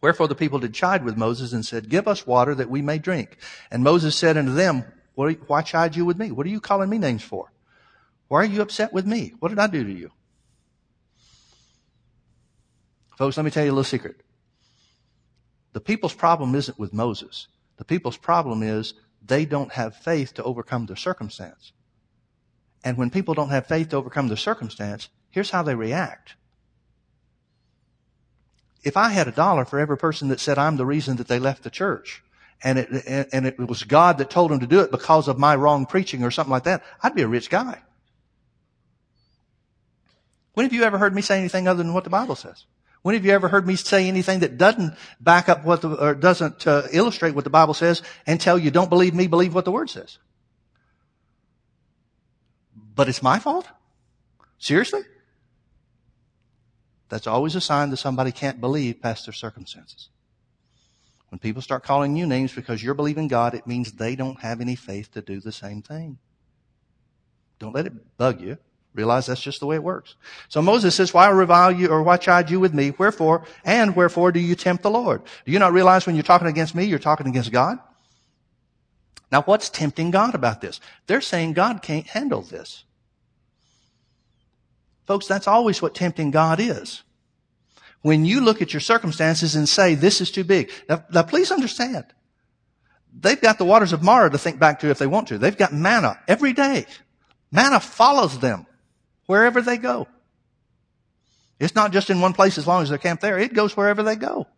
Wherefore the people did chide with Moses and said, Give us water that we may drink. And Moses said unto them, Why chide you with me? What are you calling me names for? Why are you upset with me? What did I do to you? Folks, let me tell you a little secret. The people's problem isn't with Moses. The people's problem is they don't have faith to overcome their circumstance. And when people don't have faith to overcome their circumstance, here's how they react. If I had a dollar for every person that said I'm the reason that they left the church, and it, and it was God that told them to do it because of my wrong preaching or something like that, I'd be a rich guy. When have you ever heard me say anything other than what the Bible says? When have you ever heard me say anything that doesn't back up what the, or doesn't uh, illustrate what the Bible says and tell you don't believe me, believe what the Word says? But it's my fault? Seriously? That's always a sign that somebody can't believe past their circumstances. When people start calling you names because you're believing God, it means they don't have any faith to do the same thing. Don't let it bug you. Realize that's just the way it works. So Moses says, why revile you or why chide you with me? Wherefore and wherefore do you tempt the Lord? Do you not realize when you're talking against me, you're talking against God? Now what's tempting God about this? They're saying God can't handle this. Folks, that's always what tempting God is. When you look at your circumstances and say, this is too big. Now, now please understand. They've got the waters of Marah to think back to if they want to. They've got manna every day. Manna follows them wherever they go. It's not just in one place as long as they're camped there. It goes wherever they go.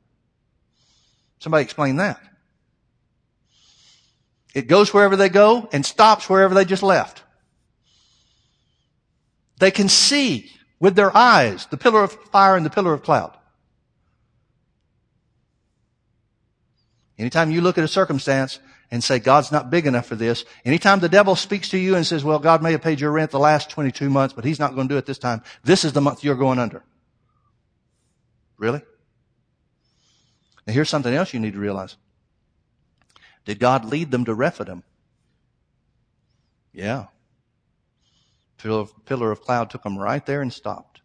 Somebody explain that. It goes wherever they go and stops wherever they just left. They can see with their eyes the pillar of fire and the pillar of cloud. Anytime you look at a circumstance and say, God's not big enough for this. Anytime the devil speaks to you and says, well, God may have paid your rent the last 22 months, but he's not going to do it this time. This is the month you're going under. Really? Now here's something else you need to realize. Did God lead them to Rephidim? Yeah. Pillar of, pillar of cloud took them right there and stopped.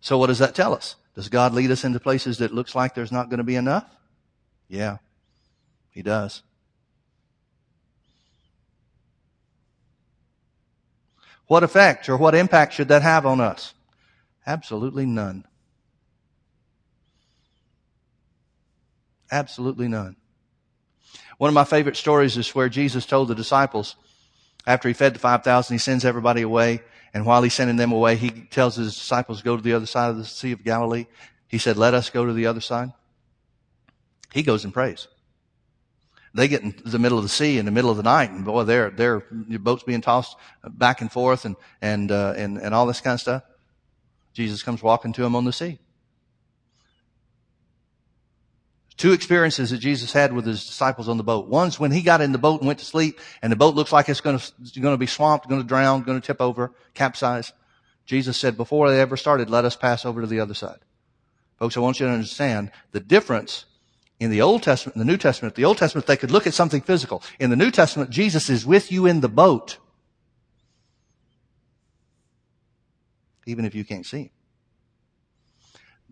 So what does that tell us? Does God lead us into places that looks like there's not going to be enough? Yeah, He does. What effect or what impact should that have on us? Absolutely none. Absolutely none. One of my favorite stories is where Jesus told the disciples, after he fed the 5,000, he sends everybody away. And while he's sending them away, he tells his disciples, go to the other side of the Sea of Galilee. He said, let us go to the other side. He goes and prays. They get in the middle of the sea in the middle of the night, and boy, their their boats being tossed back and forth, and and uh, and and all this kind of stuff. Jesus comes walking to them on the sea. Two experiences that Jesus had with his disciples on the boat. One's when he got in the boat and went to sleep, and the boat looks like it's going to, going to be swamped, going to drown, going to tip over, capsize. Jesus said, before they ever started, let us pass over to the other side. Folks, I want you to understand the difference in the Old Testament, in the New Testament, the Old Testament, they could look at something physical. In the New Testament, Jesus is with you in the boat. Even if you can't see him.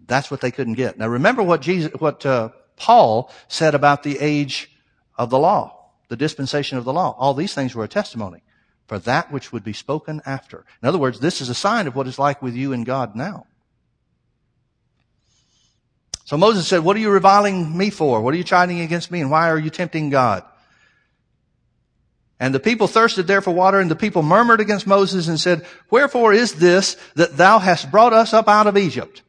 That's what they couldn't get. Now remember what Jesus, what, uh, Paul said about the age of the law, the dispensation of the law. All these things were a testimony for that which would be spoken after. In other words, this is a sign of what it's like with you and God now. So Moses said, what are you reviling me for? What are you chiding against me? And why are you tempting God? And the people thirsted there for water, and the people murmured against Moses and said, Wherefore is this that thou hast brought us up out of Egypt?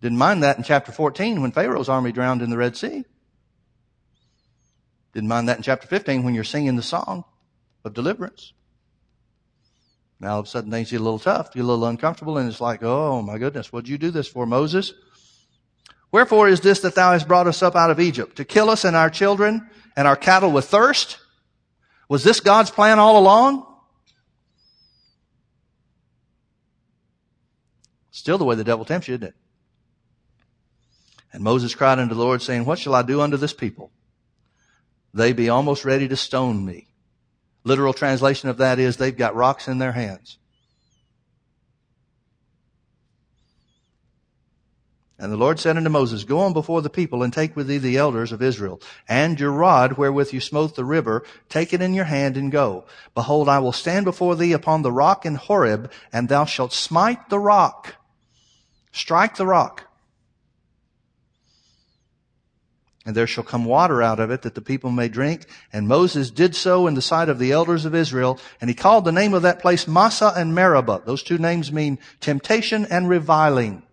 Didn't mind that in chapter 14 when Pharaoh's army drowned in the Red Sea. Didn't mind that in chapter 15 when you're singing the song of deliverance. Now all of a sudden things get a little tough, get a little uncomfortable, and it's like, oh my goodness, what'd you do this for, Moses? Wherefore is this that thou hast brought us up out of Egypt? To kill us and our children and our cattle with thirst? Was this God's plan all along? Still the way the devil tempts you, isn't it? And Moses cried unto the Lord, saying, What shall I do unto this people? They be almost ready to stone me. Literal translation of that is, they've got rocks in their hands. And the Lord said unto Moses, Go on before the people and take with thee the elders of Israel, and your rod wherewith you smote the river, take it in your hand and go. Behold, I will stand before thee upon the rock in Horeb, and thou shalt smite the rock. Strike the rock. And there shall come water out of it that the people may drink. And Moses did so in the sight of the elders of Israel. And he called the name of that place Massah and Meribah. Those two names mean temptation and reviling.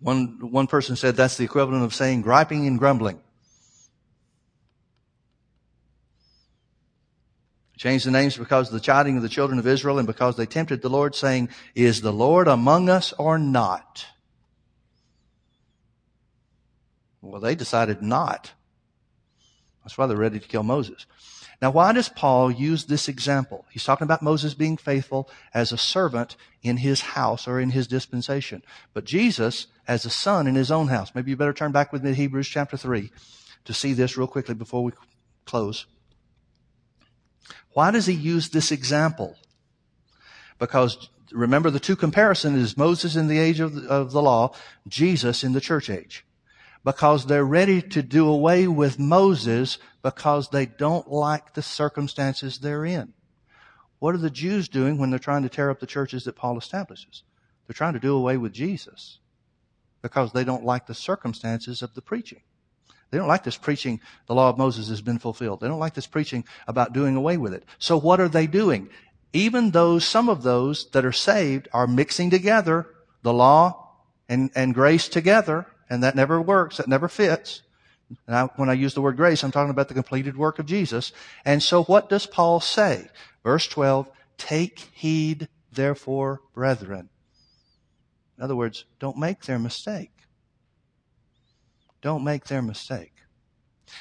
One, one person said that's the equivalent of saying griping and grumbling. Changed the names because of the chiding of the children of Israel and because they tempted the Lord saying, is the Lord among us or not? Well, they decided not. That's why they're ready to kill Moses. Now, why does Paul use this example? He's talking about Moses being faithful as a servant in his house or in his dispensation, but Jesus as a son in his own house. Maybe you better turn back with me to Hebrews chapter 3 to see this real quickly before we close. Why does he use this example? Because remember the two comparisons is Moses in the age of the, of the law, Jesus in the church age because they're ready to do away with Moses because they don't like the circumstances they're in. What are the Jews doing when they're trying to tear up the churches that Paul establishes? They're trying to do away with Jesus because they don't like the circumstances of the preaching. They don't like this preaching, the law of Moses has been fulfilled. They don't like this preaching about doing away with it. So what are they doing? Even those, some of those that are saved are mixing together the law and, and grace together and that never works. That never fits. I, when I use the word grace, I'm talking about the completed work of Jesus. And so what does Paul say? Verse 12, take heed therefore, brethren. In other words, don't make their mistake. Don't make their mistake.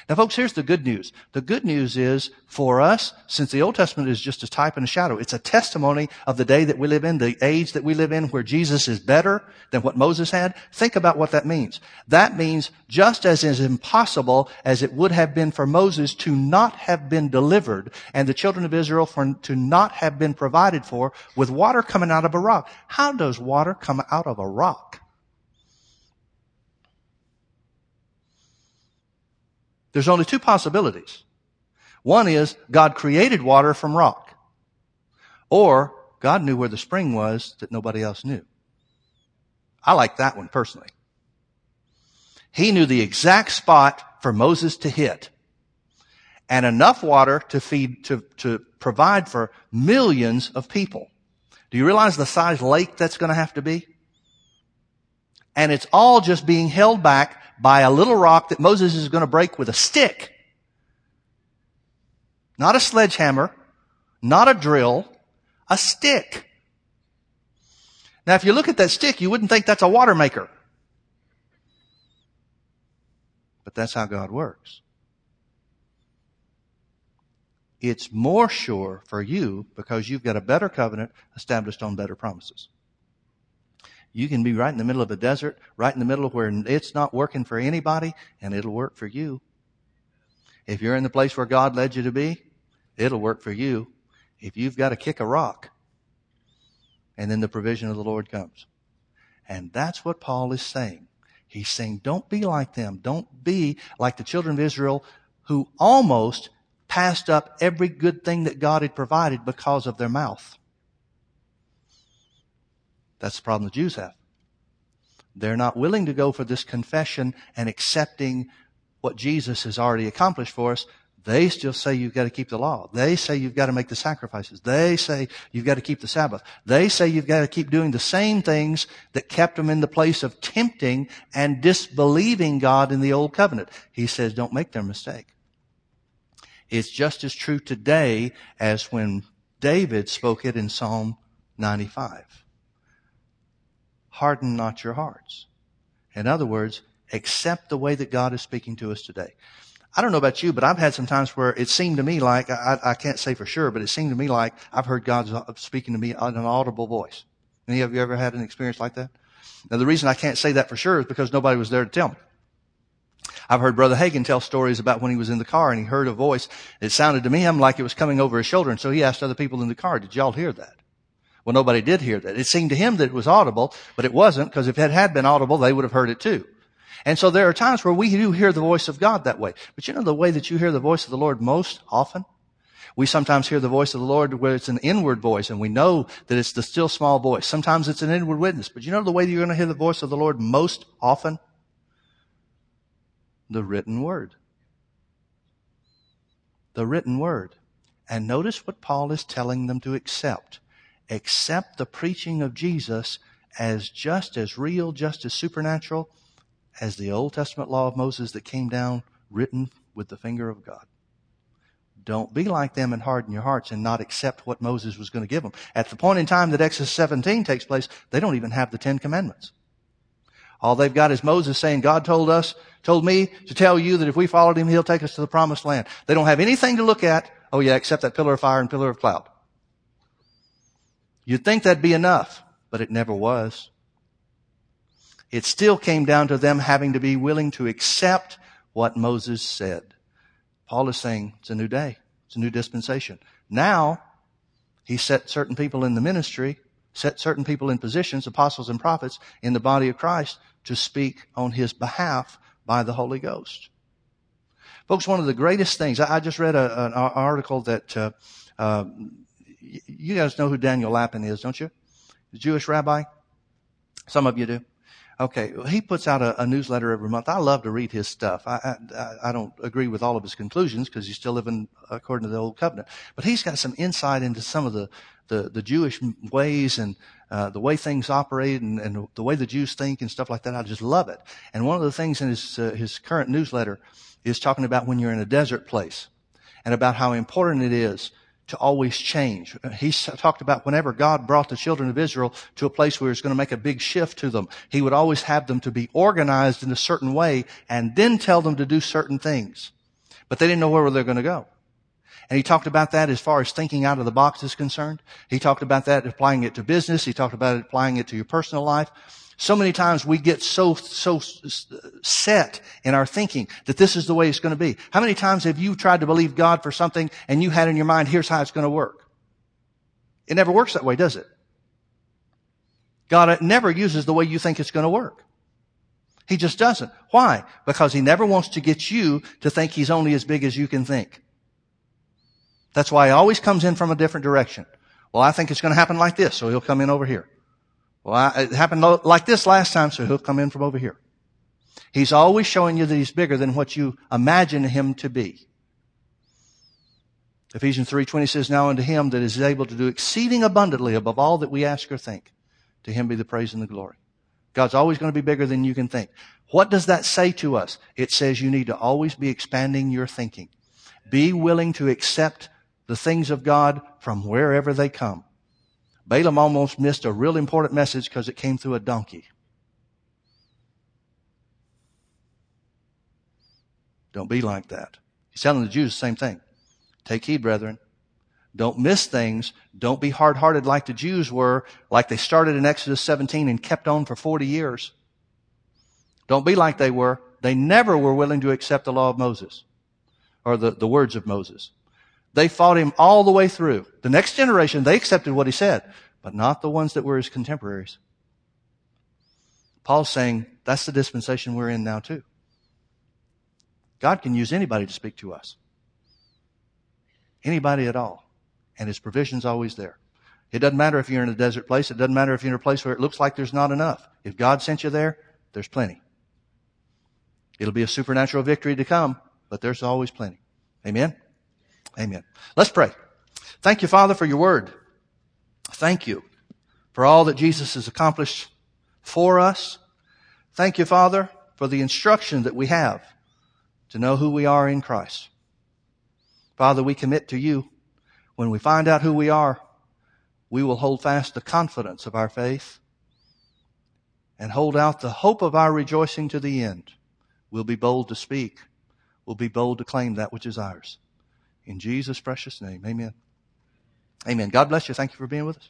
Now, folks, here's the good news. The good news is for us, since the Old Testament is just a type and a shadow, it's a testimony of the day that we live in, the age that we live in, where Jesus is better than what Moses had. Think about what that means. That means just as is impossible as it would have been for Moses to not have been delivered and the children of Israel for, to not have been provided for with water coming out of a rock. How does water come out of a rock? There's only two possibilities. One is God created water from rock. Or God knew where the spring was that nobody else knew. I like that one personally. He knew the exact spot for Moses to hit and enough water to feed, to, to provide for millions of people. Do you realize the size lake that's going to have to be? And it's all just being held back by a little rock that Moses is going to break with a stick. Not a sledgehammer, not a drill, a stick. Now, if you look at that stick, you wouldn't think that's a water maker. But that's how God works. It's more sure for you because you've got a better covenant established on better promises. You can be right in the middle of a desert, right in the middle of where it's not working for anybody, and it'll work for you. If you're in the place where God led you to be, it'll work for you. If you've got to kick a rock, and then the provision of the Lord comes. And that's what Paul is saying. He's saying, don't be like them. Don't be like the children of Israel who almost passed up every good thing that God had provided because of their mouth. That's the problem the Jews have. They're not willing to go for this confession and accepting what Jesus has already accomplished for us. They still say you've got to keep the law. They say you've got to make the sacrifices. They say you've got to keep the Sabbath. They say you've got to keep doing the same things that kept them in the place of tempting and disbelieving God in the old covenant. He says don't make their mistake. It's just as true today as when David spoke it in Psalm 95 harden not your hearts. In other words, accept the way that God is speaking to us today. I don't know about you, but I've had some times where it seemed to me like, I, I can't say for sure, but it seemed to me like I've heard God speaking to me in an audible voice. Any of you ever had an experience like that? Now the reason I can't say that for sure is because nobody was there to tell me. I've heard Brother Hagin tell stories about when he was in the car and he heard a voice. It sounded to me like it was coming over his shoulder. And so he asked other people in the car, did y'all hear that? Well, nobody did hear that. It seemed to him that it was audible, but it wasn't because if it had been audible, they would have heard it too. And so there are times where we do hear the voice of God that way. But you know the way that you hear the voice of the Lord most often? We sometimes hear the voice of the Lord where it's an inward voice and we know that it's the still small voice. Sometimes it's an inward witness. But you know the way that you're going to hear the voice of the Lord most often? The written word. The written word. And notice what Paul is telling them to accept accept the preaching of Jesus as just as real, just as supernatural as the Old Testament law of Moses that came down written with the finger of God. Don't be like them and harden your hearts and not accept what Moses was going to give them. At the point in time that Exodus 17 takes place, they don't even have the Ten Commandments. All they've got is Moses saying, God told us, told me to tell you that if we followed him, he'll take us to the promised land. They don't have anything to look at. Oh yeah, except that pillar of fire and pillar of cloud. You'd think that'd be enough, but it never was. It still came down to them having to be willing to accept what Moses said. Paul is saying it's a new day. It's a new dispensation. Now, he set certain people in the ministry, set certain people in positions, apostles and prophets, in the body of Christ to speak on his behalf by the Holy Ghost. Folks, one of the greatest things, I just read a, an article that, uh, uh, you guys know who Daniel Lapin is, don't you? The Jewish rabbi? Some of you do. Okay, he puts out a, a, newsletter every month. I love to read his stuff. I, I, I don't agree with all of his conclusions because he's still living according to the old covenant. But he's got some insight into some of the, the, the Jewish ways and uh, the way things operate and, and, the way the Jews think and stuff like that. I just love it. And one of the things in his, uh, his current newsletter is talking about when you're in a desert place and about how important it is to always change. He talked about whenever God brought the children of Israel to a place where he was going to make a big shift to them, he would always have them to be organized in a certain way and then tell them to do certain things. But they didn't know where they're going to go. And he talked about that as far as thinking out of the box is concerned. He talked about that applying it to business. He talked about it applying it to your personal life. So many times we get so, so set in our thinking that this is the way it's going to be. How many times have you tried to believe God for something and you had in your mind, here's how it's going to work? It never works that way, does it? God uh, never uses the way you think it's going to work. He just doesn't. Why? Because he never wants to get you to think he's only as big as you can think. That's why he always comes in from a different direction. Well, I think it's going to happen like this, so he'll come in over here. Well, I, it happened like this last time, so he'll come in from over here. He's always showing you that he's bigger than what you imagine him to be. Ephesians 3.20 says, Now unto him that is able to do exceeding abundantly above all that we ask or think, to him be the praise and the glory. God's always going to be bigger than you can think. What does that say to us? It says you need to always be expanding your thinking. Be willing to accept the things of God from wherever they come. Balaam almost missed a real important message because it came through a donkey. Don't be like that. He's telling the Jews the same thing. Take heed, brethren. Don't miss things. Don't be hard hearted like the Jews were, like they started in Exodus 17 and kept on for 40 years. Don't be like they were. They never were willing to accept the law of Moses or the, the words of Moses. They fought him all the way through. The next generation, they accepted what he said, but not the ones that were his contemporaries. Paul's saying that's the dispensation we're in now too. God can use anybody to speak to us. Anybody at all. And his provision's always there. It doesn't matter if you're in a desert place. It doesn't matter if you're in a place where it looks like there's not enough. If God sent you there, there's plenty. It'll be a supernatural victory to come, but there's always plenty. Amen? Amen. Let's pray. Thank you, Father, for your word. Thank you for all that Jesus has accomplished for us. Thank you, Father, for the instruction that we have to know who we are in Christ. Father, we commit to you. When we find out who we are, we will hold fast the confidence of our faith and hold out the hope of our rejoicing to the end. We'll be bold to speak. We'll be bold to claim that which is ours. In Jesus' precious name, amen. Amen. God bless you. Thank you for being with us.